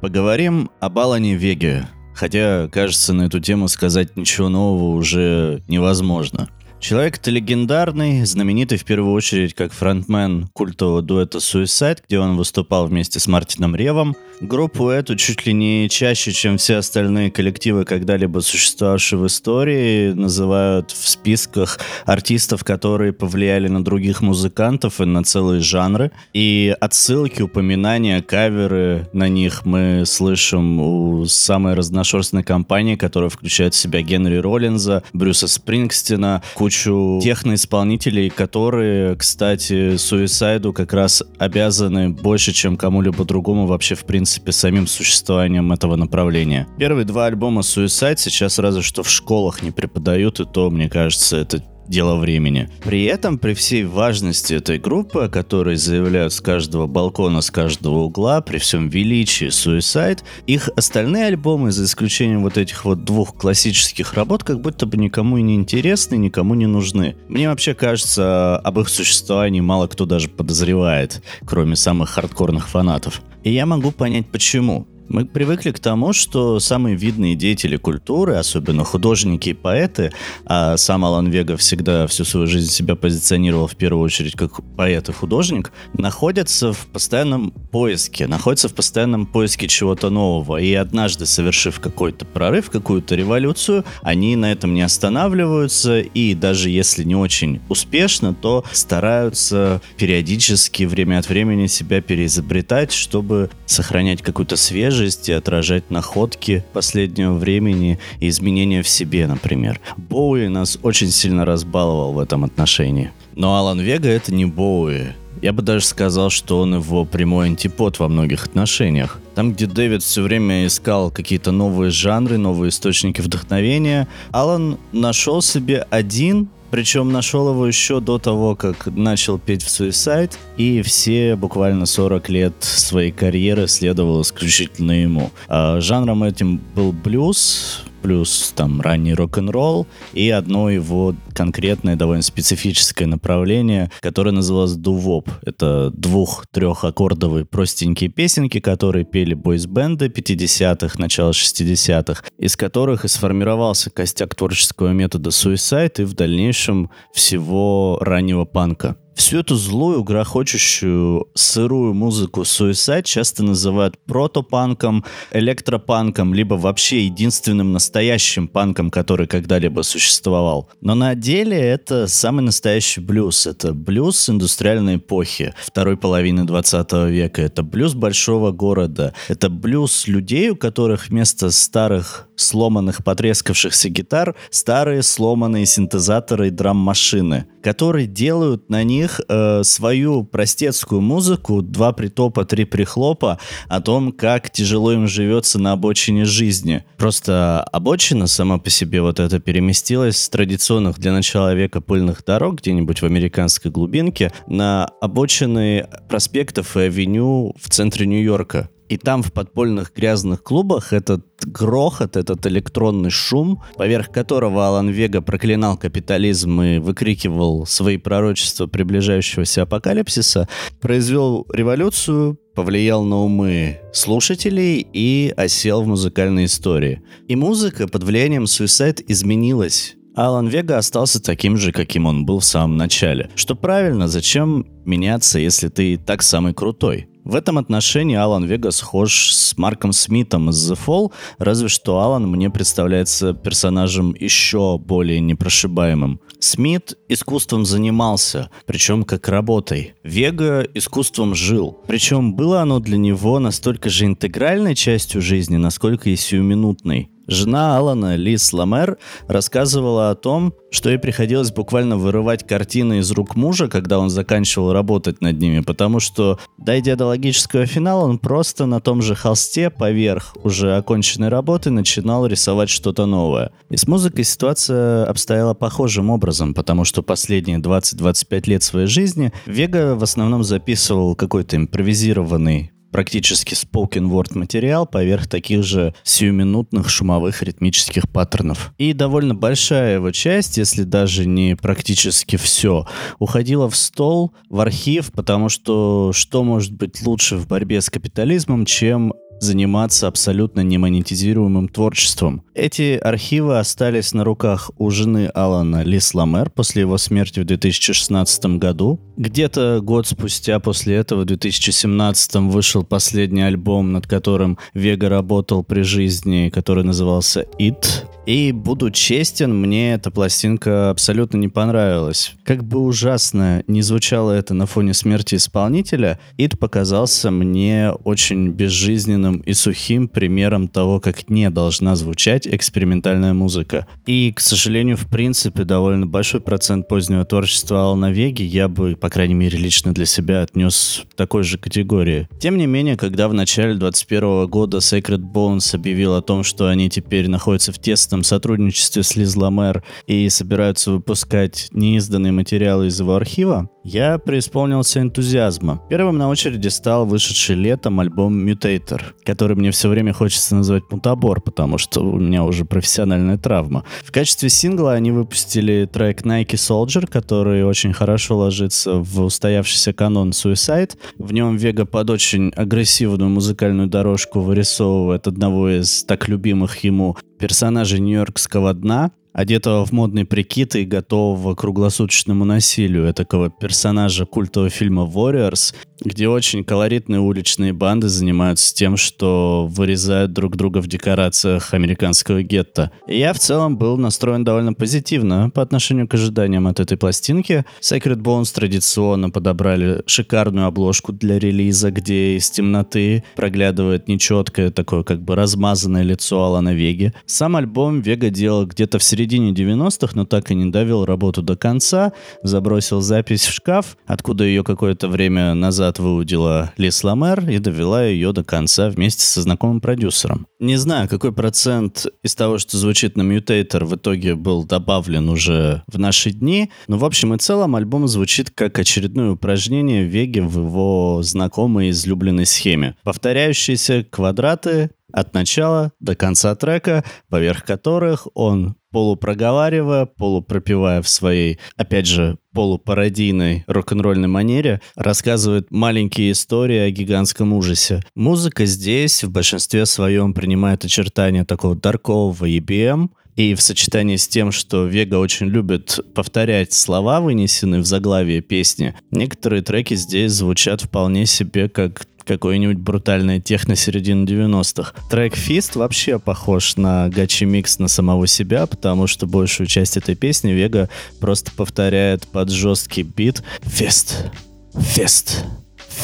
Поговорим об Алане Веге, Хотя, кажется, на эту тему сказать ничего нового уже невозможно. Человек это легендарный, знаменитый в первую очередь как фронтмен культового дуэта Suicide, где он выступал вместе с Мартином Ревом. Группу эту чуть ли не чаще, чем все остальные коллективы, когда-либо существовавшие в истории, называют в списках артистов, которые повлияли на других музыкантов и на целые жанры. И отсылки, упоминания, каверы на них мы слышим у самой разношерстной компании, которая включает в себя Генри Роллинза, Брюса Спрингстина, кучу техноисполнителей, которые, кстати, Суисайду как раз обязаны больше, чем кому-либо другому вообще, в принципе, самим существованием этого направления. Первые два альбома Suicide сейчас разве что в школах не преподают, и то, мне кажется, это дело времени. При этом, при всей важности этой группы, о которой заявляют с каждого балкона, с каждого угла, при всем величии Suicide, их остальные альбомы, за исключением вот этих вот двух классических работ, как будто бы никому и не интересны, никому не нужны. Мне вообще кажется, об их существовании мало кто даже подозревает, кроме самых хардкорных фанатов. И я могу понять почему. Мы привыкли к тому, что самые видные деятели культуры, особенно художники и поэты, а сам Алан Вега всегда всю свою жизнь себя позиционировал в первую очередь как поэт и художник, находятся в постоянном поиске, находятся в постоянном поиске чего-то нового. И однажды, совершив какой-то прорыв, какую-то революцию, они на этом не останавливаются, и даже если не очень успешно, то стараются периодически, время от времени себя переизобретать, чтобы сохранять какую-то свежесть свежесть и отражать находки последнего времени и изменения в себе, например. Боуи нас очень сильно разбаловал в этом отношении. Но Алан Вега это не Боуи. Я бы даже сказал, что он его прямой антипод во многих отношениях. Там, где Дэвид все время искал какие-то новые жанры, новые источники вдохновения, Алан нашел себе один причем нашел его еще до того, как начал петь в Suicide, и все буквально 40 лет своей карьеры следовал исключительно ему. А жанром этим был блюз, плюс там ранний рок-н-ролл и одно его конкретное довольно специфическое направление, которое называлось дувоп. Это двух-трехаккордовые простенькие песенки, которые пели бойсбенды 50-х, начала 60-х, из которых и сформировался костяк творческого метода Suicide и в дальнейшем всего раннего панка. Всю эту злую, грохочущую, сырую музыку Suicide часто называют протопанком, электропанком, либо вообще единственным настоящим панком, который когда-либо существовал. Но на деле это самый настоящий блюз. Это блюз индустриальной эпохи второй половины 20 века. Это блюз большого города. Это блюз людей, у которых вместо старых сломанных потрескавшихся гитар старые сломанные синтезаторы и драм-машины, которые делают на них э, свою простецкую музыку, два притопа, три прихлопа, о том, как тяжело им живется на обочине жизни. Просто обочина сама по себе вот это переместилась с традиционных для начала века пыльных дорог где-нибудь в американской глубинке на обочины проспектов и авеню в центре Нью-Йорка. И там в подпольных грязных клубах этот грохот, этот электронный шум, поверх которого Алан Вега проклинал капитализм и выкрикивал свои пророчества приближающегося апокалипсиса, произвел революцию, повлиял на умы слушателей и осел в музыкальной истории. И музыка под влиянием Suicide изменилась. Алан Вега остался таким же, каким он был в самом начале. Что правильно, зачем меняться, если ты так самый крутой? В этом отношении Алан Вега схож с Марком Смитом из The Fall, разве что Алан мне представляется персонажем еще более непрошибаемым. Смит искусством занимался, причем как работой. Вега искусством жил, причем было оно для него настолько же интегральной частью жизни, насколько и сиюминутной. Жена Алана, Лиз Ламер, рассказывала о том, что ей приходилось буквально вырывать картины из рук мужа, когда он заканчивал работать над ними, потому что, дойдя до логического финала, он просто на том же холсте поверх уже оконченной работы начинал рисовать что-то новое. И с музыкой ситуация обстояла похожим образом, потому что последние 20-25 лет своей жизни Вега в основном записывал какой-то импровизированный практически spoken word материал поверх таких же сиюминутных шумовых ритмических паттернов. И довольно большая его часть, если даже не практически все, уходила в стол, в архив, потому что что может быть лучше в борьбе с капитализмом, чем заниматься абсолютно немонетизируемым творчеством. Эти архивы остались на руках у жены Алана Лис Ламер после его смерти в 2016 году. Где-то год спустя после этого, в 2017 вышел последний альбом, над которым Вега работал при жизни, который назывался «It». И, буду честен, мне эта пластинка абсолютно не понравилась. Как бы ужасно не звучало это на фоне смерти исполнителя, It показался мне очень безжизненным и сухим примером того, как не должна звучать экспериментальная музыка. И, к сожалению, в принципе, довольно большой процент позднего творчества Алана Веги я бы, по крайней мере, лично для себя отнес в такой же категории. Тем не менее, когда в начале 2021 года Sacred Bones объявил о том, что они теперь находятся в тесном сотрудничестве с Лиз Ламер и собираются выпускать неизданные материалы из его архива, я преисполнился энтузиазма. Первым на очереди стал вышедший летом альбом Mutator, который мне все время хочется назвать Мутабор, потому что у меня уже профессиональная травма. В качестве сингла они выпустили трек Nike Soldier, который очень хорошо ложится в устоявшийся канон Suicide. В нем Вега под очень агрессивную музыкальную дорожку вырисовывает одного из так любимых ему персонажей Нью-Йоркского дна, одетого в модный прикид и готового к круглосуточному насилию, такого персонажа культового фильма Warriors, где очень колоритные уличные банды занимаются тем, что вырезают друг друга в декорациях американского гетто. Я в целом был настроен довольно позитивно по отношению к ожиданиям от этой пластинки. Sacred Bones традиционно подобрали шикарную обложку для релиза, где из темноты проглядывает нечеткое такое как бы размазанное лицо Алана Веги. Сам альбом Вега делал где-то в середине 90-х, но так и не довел работу до конца, забросил запись в шкаф, откуда ее какое-то время назад назад выудила Лис Ламер и довела ее до конца вместе со знакомым продюсером. Не знаю, какой процент из того, что звучит на Mutator, в итоге был добавлен уже в наши дни, но в общем и целом альбом звучит как очередное упражнение Веги в его знакомой излюбленной схеме. Повторяющиеся квадраты, от начала до конца трека, поверх которых он полупроговаривая, полупропивая в своей, опять же, полупародийной рок-н-ролльной манере, рассказывает маленькие истории о гигантском ужасе. Музыка здесь в большинстве своем принимает очертания такого даркового EBM, и в сочетании с тем, что Вега очень любит повторять слова, вынесенные в заглавие песни, некоторые треки здесь звучат вполне себе как какой-нибудь брутальной техно середины 90-х. Трек Fist вообще похож на гачи микс на самого себя, потому что большую часть этой песни Вега просто повторяет под жесткий бит Fist, Fist,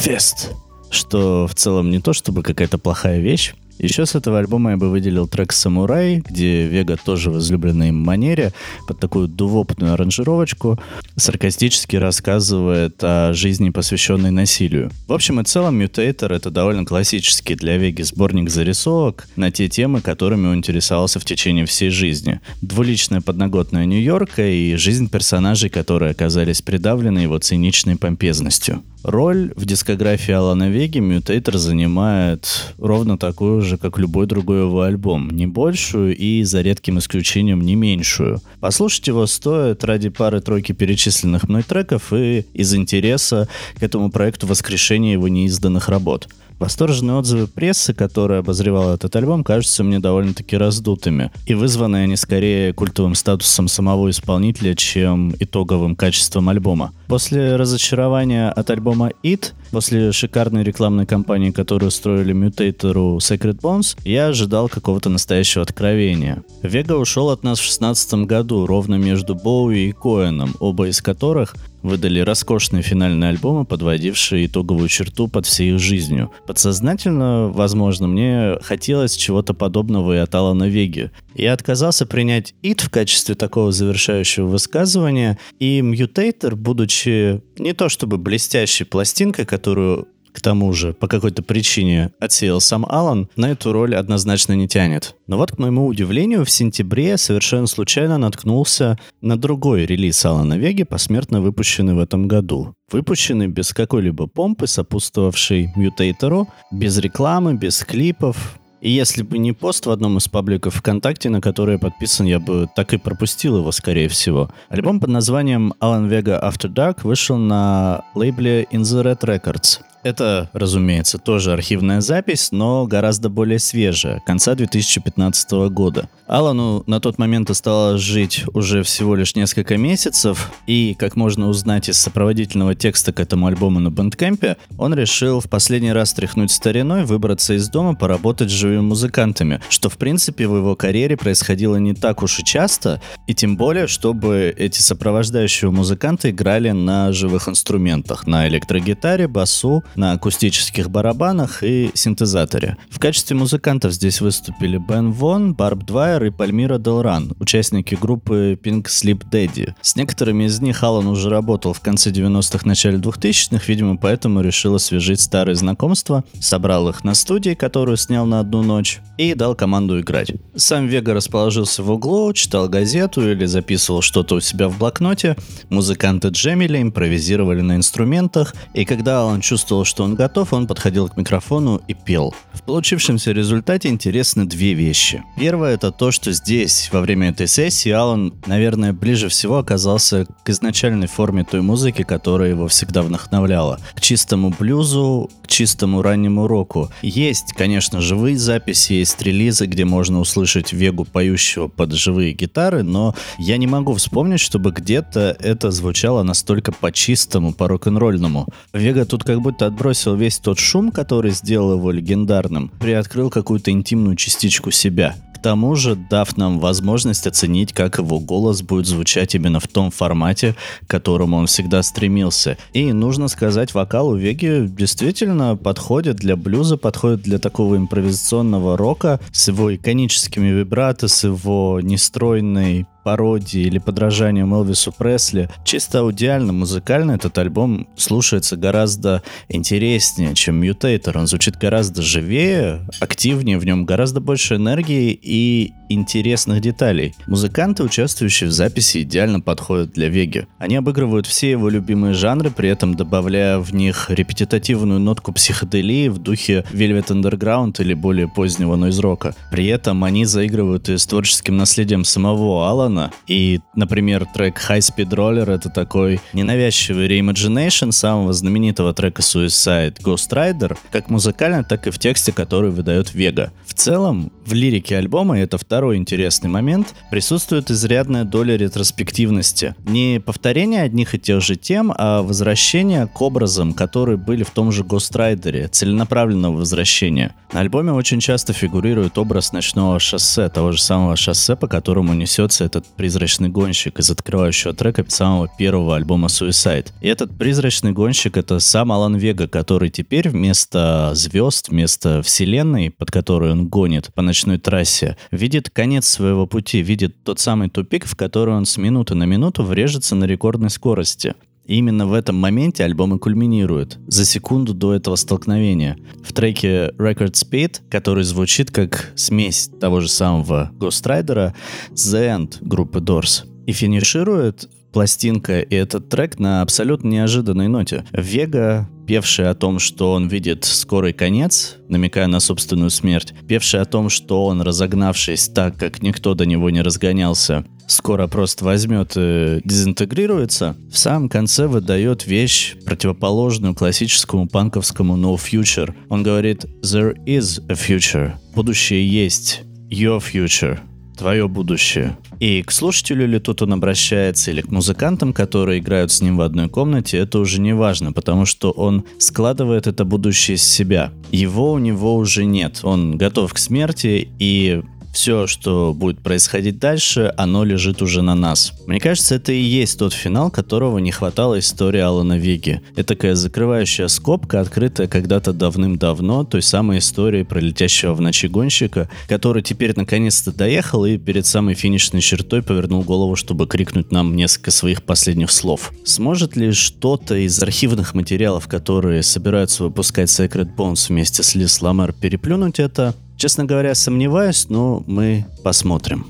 Fist. Что в целом не то чтобы какая-то плохая вещь, еще с этого альбома я бы выделил трек «Самурай», где Вега тоже в излюбленной манере под такую дувопную аранжировочку саркастически рассказывает о жизни, посвященной насилию. В общем и целом, «Mutator» — это довольно классический для Веги сборник зарисовок на те темы, которыми он интересовался в течение всей жизни. Двуличная подноготная Нью-Йорка и жизнь персонажей, которые оказались придавлены его циничной помпезностью. Роль в дискографии Алана Веги Mutator занимает ровно такую же, как любой другой его альбом. Не большую и, за редким исключением, не меньшую. Послушать его стоит ради пары-тройки перечисленных мной треков и из интереса к этому проекту воскрешения его неизданных работ. Восторженные отзывы прессы, которая обозревала этот альбом, кажутся мне довольно-таки раздутыми. И вызваны они скорее культовым статусом самого исполнителя, чем итоговым качеством альбома. После разочарования от альбома It, после шикарной рекламной кампании, которую строили Mutatorу Sacred Bones, я ожидал какого-то настоящего откровения. Вега ушел от нас в 2016 году, ровно между Боуи и Коэном, оба из которых выдали роскошные финальные альбомы, подводившие итоговую черту под всей их жизнью. Подсознательно, возможно, мне хотелось чего-то подобного и от Алана Веги. Я отказался принять «Ит» в качестве такого завершающего высказывания, и «Мьютейтер», будучи не то чтобы блестящей пластинкой, которую к тому же, по какой-то причине отсеял сам Алан, на эту роль однозначно не тянет. Но вот, к моему удивлению, в сентябре совершенно случайно наткнулся на другой релиз Алана Веги, посмертно выпущенный в этом году. Выпущенный без какой-либо помпы, сопутствовавший Мьютейтору, без рекламы, без клипов, и если бы не пост в одном из пабликов ВКонтакте, на который я подписан, я бы так и пропустил его, скорее всего. Альбом под названием Alan Vega After Dark вышел на лейбле In the Red Records. Это, разумеется, тоже архивная запись, но гораздо более свежая, конца 2015 года. Алану на тот момент осталось жить уже всего лишь несколько месяцев, и, как можно узнать из сопроводительного текста к этому альбому на Бэндкэмпе, он решил в последний раз тряхнуть стариной, выбраться из дома, поработать с живыми музыкантами, что, в принципе, в его карьере происходило не так уж и часто, и тем более, чтобы эти сопровождающие музыканты играли на живых инструментах, на электрогитаре, басу, на акустических барабанах и синтезаторе. В качестве музыкантов здесь выступили Бен Вон, Барб Двайер и Пальмира Делран, участники группы Pink Sleep Daddy. С некоторыми из них Аллан уже работал в конце 90-х, начале 2000-х, видимо, поэтому решил освежить старые знакомства, собрал их на студии, которую снял на одну ночь, и дал команду играть. Сам Вега расположился в углу, читал газету или записывал что-то у себя в блокноте, музыканты джемили, импровизировали на инструментах, и когда Алан чувствовал, что он готов, он подходил к микрофону и пел. В получившемся результате интересны две вещи. Первое это то, что здесь, во время этой сессии, Алан, наверное, ближе всего оказался к изначальной форме той музыки, которая его всегда вдохновляла. К чистому блюзу, к чистому раннему року. Есть, конечно, живые записи, есть релизы, где можно услышать Вегу поющего под живые гитары, но я не могу вспомнить, чтобы где-то это звучало настолько по-чистому, по-рок-н-ролльному. Вега тут как будто отбросил весь тот шум, который сделал его легендарным, приоткрыл какую-то интимную частичку себя. К тому же, дав нам возможность оценить, как его голос будет звучать именно в том формате, к которому он всегда стремился. И нужно сказать, вокал у Веги действительно подходит для блюза, подходит для такого импровизационного рока с его иконическими вибрато, с его нестройной пародии или подражанием Элвису Пресли. Чисто аудиально, музыкально этот альбом слушается гораздо интереснее, чем Mutator. Он звучит гораздо живее, активнее, в нем гораздо больше энергии и интересных деталей. Музыканты, участвующие в записи, идеально подходят для Веги. Они обыгрывают все его любимые жанры, при этом добавляя в них репетитивную нотку психоделии в духе Velvet Underground или более позднего нойз-рока. При этом они заигрывают и с творческим наследием самого Алана. И, например, трек High Speed Roller — это такой ненавязчивый reimagination самого знаменитого трека Suicide Ghost Rider, как музыкально, так и в тексте, который выдает Вега. В целом, в лирике альбома, это второй интересный момент, присутствует изрядная доля ретроспективности. Не повторение одних и тех же тем, а возвращение к образам, которые были в том же Rider, целенаправленного возвращения. На альбоме очень часто фигурирует образ ночного шоссе, того же самого шоссе, по которому несется этот призрачный гонщик из открывающего трека самого первого альбома Suicide. И этот призрачный гонщик — это сам Алан Вега, который теперь вместо звезд, вместо вселенной, под которой он гонит по ночной трассе, видит конец своего пути, видит тот самый тупик, в который он с минуты на минуту врежется на рекордной скорости. И именно в этом моменте альбом и кульминирует, за секунду до этого столкновения. В треке Record Speed, который звучит как смесь того же самого Ghost Rider, The End группы Doors. И финиширует пластинка и этот трек на абсолютно неожиданной ноте. Вега, певший о том, что он видит скорый конец, намекая на собственную смерть, певший о том, что он, разогнавшись так, как никто до него не разгонялся, скоро просто возьмет и дезинтегрируется, в самом конце выдает вещь, противоположную классическому панковскому no future. Он говорит «There is a future». Будущее есть. Your future твое будущее. И к слушателю ли тут он обращается, или к музыкантам, которые играют с ним в одной комнате, это уже не важно, потому что он складывает это будущее из себя. Его у него уже нет. Он готов к смерти, и все, что будет происходить дальше, оно лежит уже на нас. Мне кажется, это и есть тот финал, которого не хватало истории Алана Веги. Это такая закрывающая скобка, открытая когда-то давным-давно, той самой истории про летящего в ночи гонщика, который теперь наконец-то доехал и перед самой финишной чертой повернул голову, чтобы крикнуть нам несколько своих последних слов. Сможет ли что-то из архивных материалов, которые собираются выпускать Secret Bones вместе с Лиз Ламер, переплюнуть это? Честно говоря, сомневаюсь, но мы посмотрим.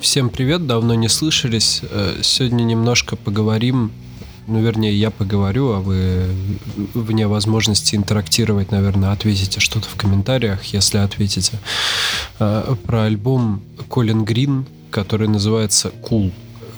Всем привет, давно не слышались. Э, сегодня немножко поговорим, ну, вернее, я поговорю, а вы вне возможности интерактировать, наверное, ответите что-то в комментариях, если ответите, э, про альбом Колин Грин, который называется «Cool».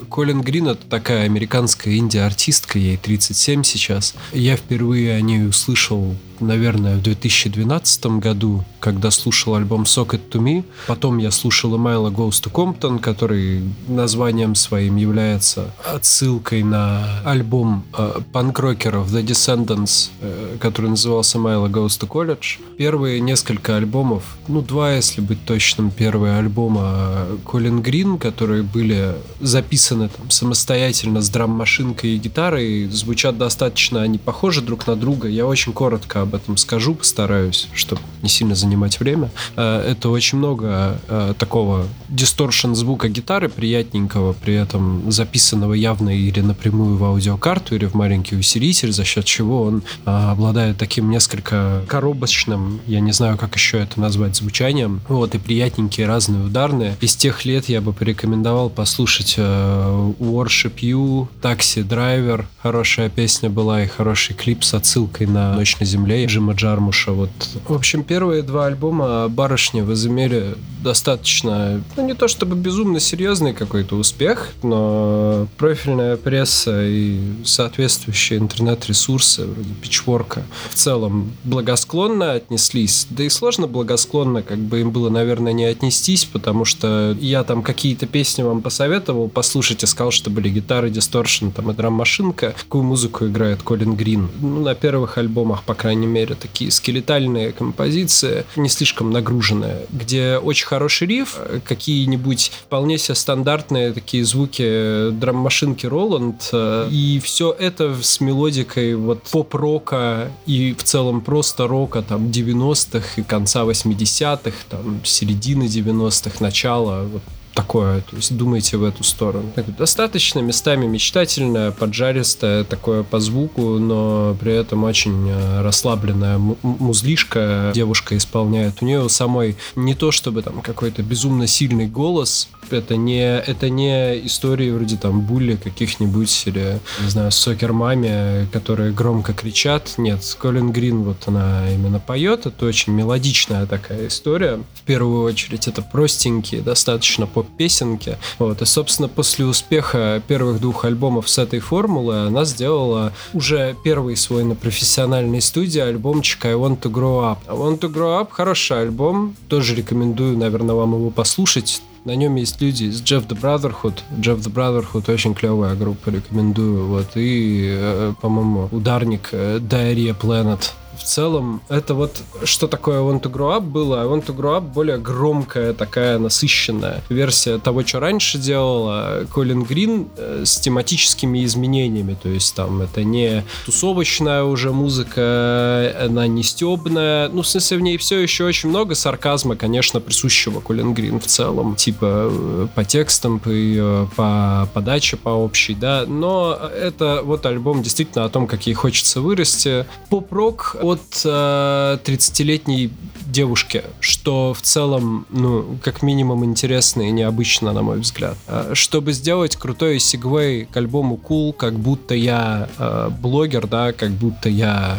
Колин Грин это такая американская инди-артистка, ей 37 сейчас. Я впервые о ней услышал наверное, в 2012 году, когда слушал альбом Socket to Me. Потом я слушал Эмайла Goes to Compton, который названием своим является отсылкой на альбом э, панк-рокеров The Descendants, э, который назывался Эмайла Goes to College. Первые несколько альбомов, ну, два, если быть точным, первые альбома Колин Грин, которые были записаны там самостоятельно с драм-машинкой и гитарой, звучат достаточно, они похожи друг на друга. Я очень коротко об этом скажу, постараюсь, чтобы не сильно занимать время. Э, это очень много э, такого дисторшн звука гитары приятненького, при этом записанного явно или напрямую в аудиокарту, или в маленький усилитель, за счет чего он э, обладает таким несколько коробочным, я не знаю, как еще это назвать, звучанием. Вот, и приятненькие разные ударные. Из тех лет я бы порекомендовал послушать Worship You, Taxi Driver, хорошая песня была и хороший клип с отсылкой на «Ночь на земле», Джей, Джима Джармуша. Вот. В общем, первые два альбома «Барышни» возымели достаточно, ну не то чтобы безумно серьезный какой-то успех, но профильная пресса и соответствующие интернет-ресурсы вроде Пичворка в целом благосклонно отнеслись. Да и сложно благосклонно, как бы им было, наверное, не отнестись, потому что я там какие-то песни вам посоветовал послушать и сказал, что были гитары, дисторшн там и драм-машинка. Какую музыку играет Колин Грин? Ну, на первых альбомах, по крайней мере, такие скелетальные композиции, не слишком нагруженные, где очень хороший риф, какие-нибудь вполне себе стандартные такие звуки драм-машинки Роланд, и все это с мелодикой вот поп-рока и в целом просто рока там 90-х и конца 80-х, там середины 90-х, начала, вот такое, то есть думайте в эту сторону. Достаточно местами мечтательное, поджаристое такое по звуку, но при этом очень э, расслабленная музлишка девушка исполняет. У нее самой не то чтобы там какой-то безумно сильный голос, это не, это не истории вроде там Булли каких-нибудь или, не знаю, Сокер Маме, которые громко кричат. Нет, Колин Грин вот она именно поет, это очень мелодичная такая история. В первую очередь это простенькие, достаточно поп-песенки. Вот, и, собственно, после успеха первых двух альбомов с этой формулы она сделала уже первый свой на профессиональной студии альбомчик I Want to Grow Up. I Want to Grow Up хороший альбом, тоже рекомендую, наверное, вам его послушать. На нем есть люди из Jeff the Brotherhood. Jeff the Brotherhood очень клевая группа, рекомендую. Вот. И, э, по-моему, ударник э, Diarrhea Planet в целом, это вот что такое Want to Grow Up было. Want to Grow Up более громкая, такая насыщенная версия того, что раньше делала Колин Грин э, с тематическими изменениями. То есть там это не тусовочная уже музыка, она не стебная. Ну, в смысле, в ней все еще очень много сарказма, конечно, присущего Колин Грин в целом. Типа э, по текстам, по ее, по подаче, по общей, да. Но это вот альбом действительно о том, как ей хочется вырасти. Поп-рок от э, 30-летней девушки, что в целом, ну, как минимум интересно и необычно, на мой взгляд. Э, чтобы сделать крутой сегвей к альбому Cool, как будто я э, блогер, да, как будто я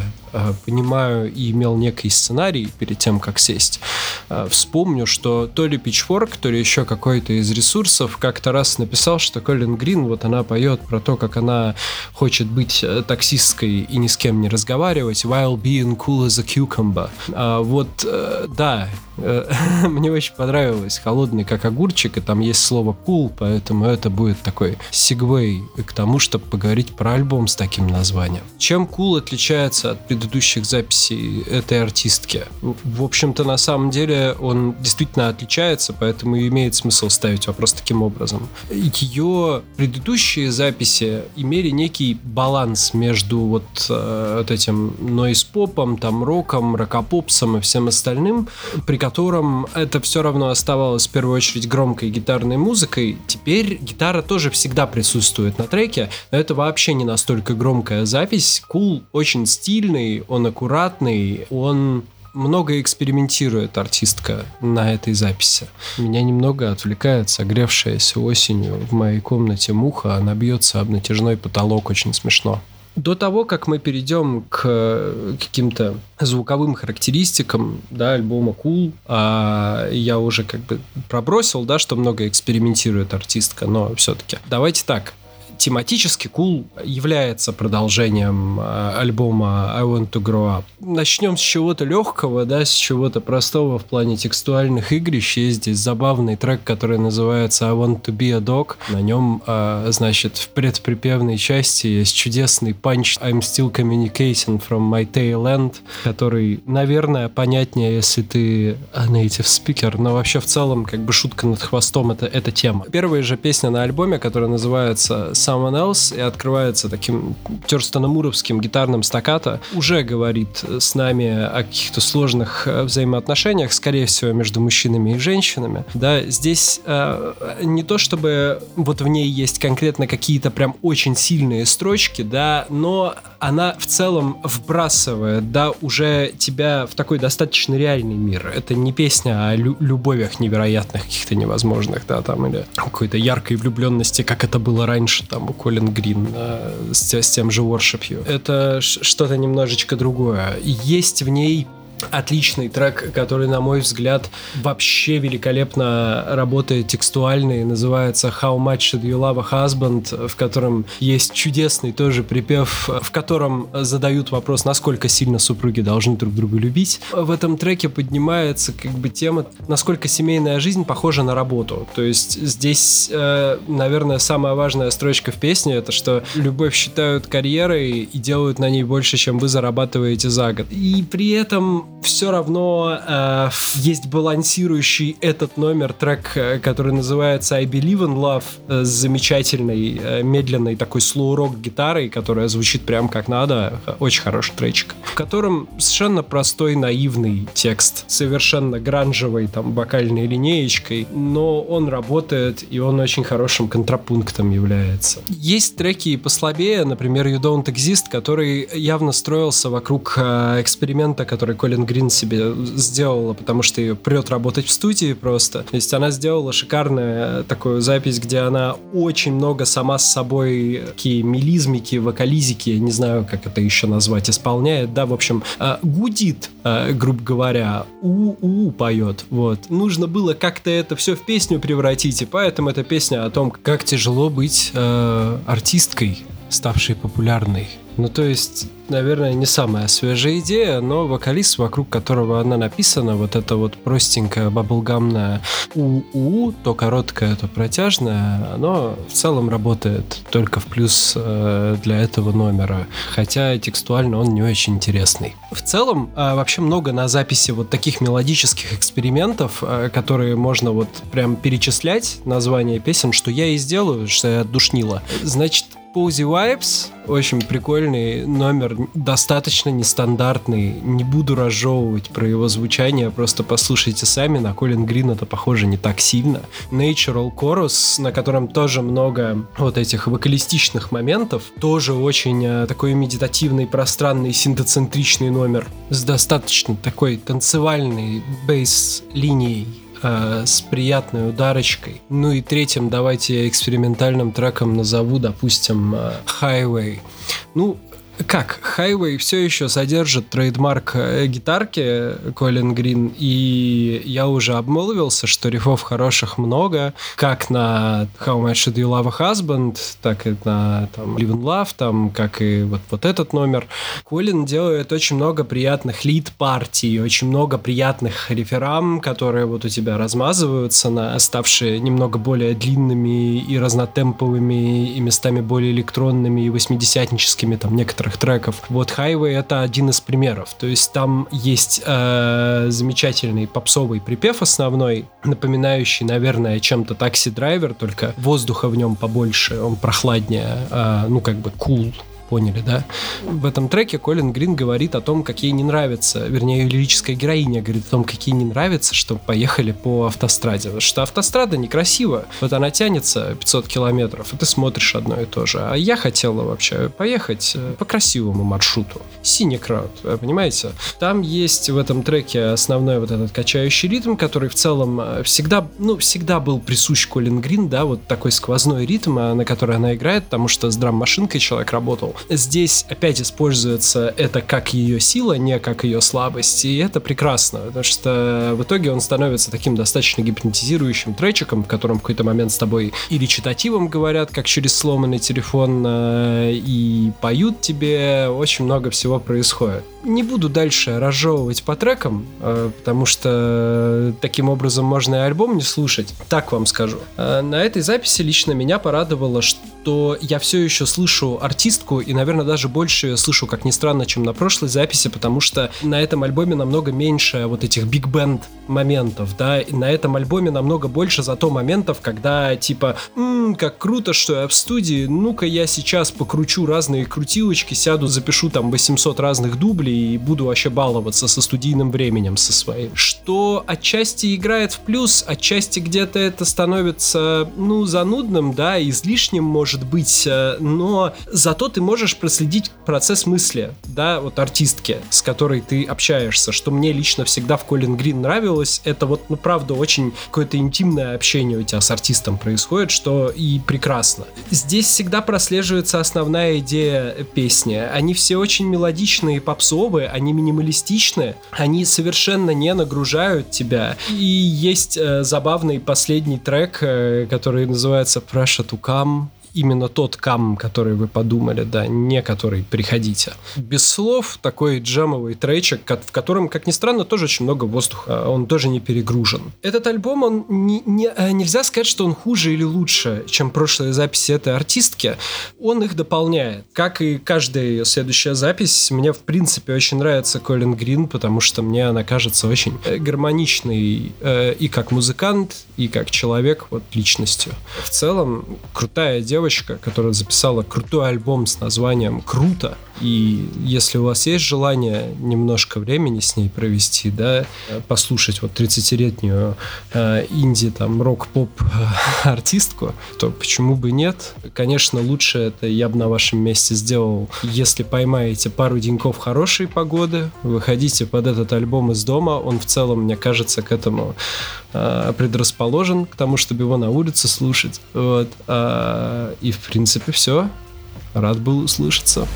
понимаю и имел некий сценарий перед тем, как сесть, э, вспомню, что то ли Pitchfork, то ли еще какой-то из ресурсов как-то раз написал, что Колин Грин, вот она поет про то, как она хочет быть э, таксисткой и ни с кем не разговаривать, while being cool as a cucumber. А вот, да, мне очень понравилось «Холодный как огурчик», и там есть слово cool, поэтому это будет такой сегвей к тому, чтобы поговорить про альбом с таким названием. Чем cool отличается от предыдущего предыдущих записей этой артистки. В общем-то, на самом деле он действительно отличается, поэтому и имеет смысл ставить вопрос таким образом. Ее предыдущие записи имели некий баланс между вот, э, вот этим нойз-попом, там, роком, рокопопсом и всем остальным, при котором это все равно оставалось в первую очередь громкой гитарной музыкой. Теперь гитара тоже всегда присутствует на треке, но это вообще не настолько громкая запись. Кул cool, очень стильный, он аккуратный, он много экспериментирует артистка на этой записи. Меня немного отвлекает согревшаяся осенью в моей комнате муха, она бьется об натяжной потолок очень смешно. До того, как мы перейдем к каким-то звуковым характеристикам да, альбома Cool, а я уже как бы пробросил, да, что много экспериментирует артистка, но все-таки. Давайте так, тематически Cool является продолжением э, альбома I Want to Grow Up. Начнем с чего-то легкого, да, с чего-то простого в плане текстуальных игрищ. Есть здесь забавный трек, который называется I Want to Be a Dog. На нем, э, значит, в предприпевной части есть чудесный панч I'm Still Communicating from My Tail End, который, наверное, понятнее, если ты native speaker, но вообще в целом как бы шутка над хвостом это, это тема. Первая же песня на альбоме, которая называется Someone Else и открывается таким терстономуровским гитарным стаккато, уже говорит с нами о каких-то сложных э, взаимоотношениях, скорее всего, между мужчинами и женщинами. Да, здесь э, не то чтобы вот в ней есть конкретно какие-то прям очень сильные строчки, да, но она в целом вбрасывает, да, уже тебя в такой достаточно реальный мир. Это не песня о лю- любовях невероятных, каких-то невозможных, да, там, или какой-то яркой влюбленности, как это было раньше, там, у Колин Грин с, тем же Worship. Это что-то немножечко другое. Есть в ней отличный трек, который, на мой взгляд, вообще великолепно работает текстуально и называется How Much Should You Love a Husband, в котором есть чудесный тоже припев, в котором задают вопрос, насколько сильно супруги должны друг друга любить. В этом треке поднимается как бы тема, насколько семейная жизнь похожа на работу. То есть здесь, э, наверное, самая важная строчка в песне это, что любовь считают карьерой и делают на ней больше, чем вы зарабатываете за год. И при этом все равно э, есть балансирующий этот номер, трек, э, который называется I Believe in Love, э, с замечательной, э, медленной такой слоу-рок гитарой, которая звучит прям как надо. Очень хороший тречик. В котором совершенно простой, наивный текст, совершенно гранжевой там вокальной линеечкой, но он работает, и он очень хорошим контрапунктом является. Есть треки и послабее, например, You Don't Exist, который явно строился вокруг э, эксперимента, который Колин Грин себе сделала, потому что ее прет работать в студии просто. То есть она сделала шикарную такую запись, где она очень много сама с собой такие мелизмики, вокализики, я не знаю, как это еще назвать, исполняет, да, в общем, э, гудит, э, грубо говоря, у-у поет, вот. Нужно было как-то это все в песню превратить, и поэтому эта песня о том, как тяжело быть э, артисткой, ставшей популярной. Ну, то есть, наверное, не самая свежая идея, но вокалист, вокруг которого она написана, вот это вот простенькое баблгамное у-у, то короткое, то протяжное, оно в целом работает только в плюс э, для этого номера. Хотя текстуально он не очень интересный. В целом, э, вообще много на записи вот таких мелодических экспериментов, э, которые можно вот прям перечислять, название песен, что я и сделаю, что я душнила. Значит, Posy Vibes. Очень прикольный номер, достаточно нестандартный. Не буду разжевывать про его звучание, просто послушайте сами. На Колин Грин это похоже не так сильно. Natural Chorus, на котором тоже много вот этих вокалистичных моментов. Тоже очень э, такой медитативный, пространный, синтоцентричный номер. С достаточно такой танцевальной бейс-линией э, с приятной ударочкой. Ну и третьим давайте экспериментальным треком назову, допустим, э, Highway. Ну, как? Highway все еще содержит трейдмарк э, гитарки Колин Грин, и я уже обмолвился, что рифов хороших много, как на How Much Should You Love a Husband, так и на там, Live in Love, там, как и вот, вот этот номер. Колин делает очень много приятных лид-партий, очень много приятных реферам, которые вот у тебя размазываются на ставшие немного более длинными и разнотемповыми, и местами более электронными и восьмидесятническими, там, некоторых треков. Вот Highway это один из примеров. То есть там есть э, замечательный попсовый припев основной, напоминающий, наверное, чем-то такси драйвер, только воздуха в нем побольше, он прохладнее, э, ну как бы cool поняли, да? В этом треке Колин Грин говорит о том, как ей не нравится, вернее, лирическая героиня говорит о том, как ей не нравится, что поехали по автостраде. Потому что автострада некрасива. Вот она тянется 500 километров, и ты смотришь одно и то же. А я хотела вообще поехать э, по красивому маршруту. Синий крауд, понимаете? Там есть в этом треке основной вот этот качающий ритм, который в целом э, всегда, ну, всегда был присущ Колин Грин, да, вот такой сквозной ритм, э, на который она играет, потому что с драм-машинкой человек работал. Здесь опять используется это как ее сила, не как ее слабость, и это прекрасно, потому что в итоге он становится таким достаточно гипнотизирующим тречиком, в котором в какой-то момент с тобой и речитативом говорят, как через сломанный телефон, э, и поют тебе, очень много всего происходит. Не буду дальше разжевывать по трекам, э, потому что таким образом можно и альбом не слушать. Так вам скажу. Э, на этой записи лично меня порадовало, что я все еще слышу артистку, и, наверное, даже больше слышу, как ни странно, чем на прошлой записи, потому что на этом альбоме намного меньше вот этих биг бенд моментов, да, и на этом альбоме намного больше зато моментов, когда типа, м-м, как круто, что я в студии, ну-ка я сейчас покручу разные крутилочки, сяду, запишу там 800 разных дублей и буду вообще баловаться со студийным временем со своим. Что отчасти играет в плюс, отчасти где-то это становится, ну, занудным, да, излишним может быть, э, но зато ты можешь проследить процесс мысли, да, вот артистки, с которой ты общаешься, что мне лично всегда в Колин Грин нравилось, это вот, ну, правда, очень какое-то интимное общение у тебя с артистом происходит, что и прекрасно. Здесь всегда прослеживается основная идея песни. Они все очень мелодичные, попсовые, они минималистичные, они совершенно не нагружают тебя. И есть э, забавный последний трек, э, который называется Pressure to Come, именно тот кам, который вы подумали, да, не который приходите. Без слов такой джемовый тречек, в котором, как ни странно, тоже очень много воздуха, он тоже не перегружен. Этот альбом, он не, не, э, нельзя сказать, что он хуже или лучше, чем прошлые записи этой артистки. Он их дополняет. Как и каждая ее следующая запись, мне в принципе очень нравится Колин Грин, потому что мне она кажется очень э, гармоничной э, и как музыкант, и как человек, вот личностью. В целом, крутая девушка, девочка, которая записала крутой альбом с названием «Круто». И если у вас есть желание немножко времени с ней провести, да, послушать вот 30-летнюю э, инди, там, рок-поп артистку, то почему бы нет? Конечно, лучше это я бы на вашем месте сделал, если поймаете пару деньков хорошей погоды, выходите под этот альбом из дома, он в целом, мне кажется, к этому э, предрасположен, к тому, чтобы его на улице слушать. Вот. А, и, в принципе, все. Рад был услышаться.